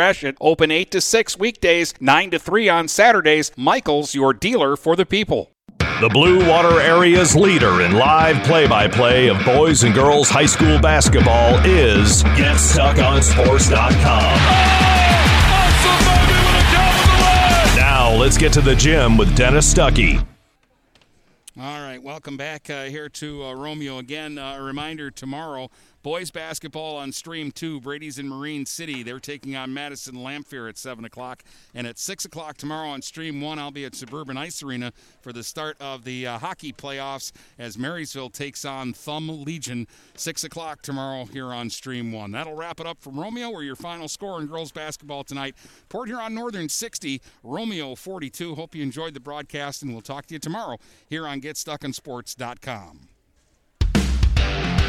Gratiot. Open 8 to 6 weekdays, 9 to 3 on Saturdays. Michaels, your dealer for the people. The Blue Water Area's leader in live play by play of boys and girls high school basketball is GetStuckOnSports.com. Now let's get to the gym with Dennis Stuckey. All right, welcome back uh, here to uh, Romeo again. Uh, a reminder tomorrow, boys basketball on Stream 2. Brady's in Marine City. They're taking on Madison Lamphere at 7 o'clock. And at 6 o'clock tomorrow on Stream 1, I'll be at Suburban Ice Arena for the start of the uh, hockey playoffs as Marysville takes on Thumb Legion. 6 o'clock tomorrow here on Stream 1. That'll wrap it up from Romeo, where your final score in girls basketball tonight. Port Huron Northern 60, Romeo 42. Hope you enjoyed the broadcast, and we'll talk to you tomorrow here on GetStuckOnSports.com.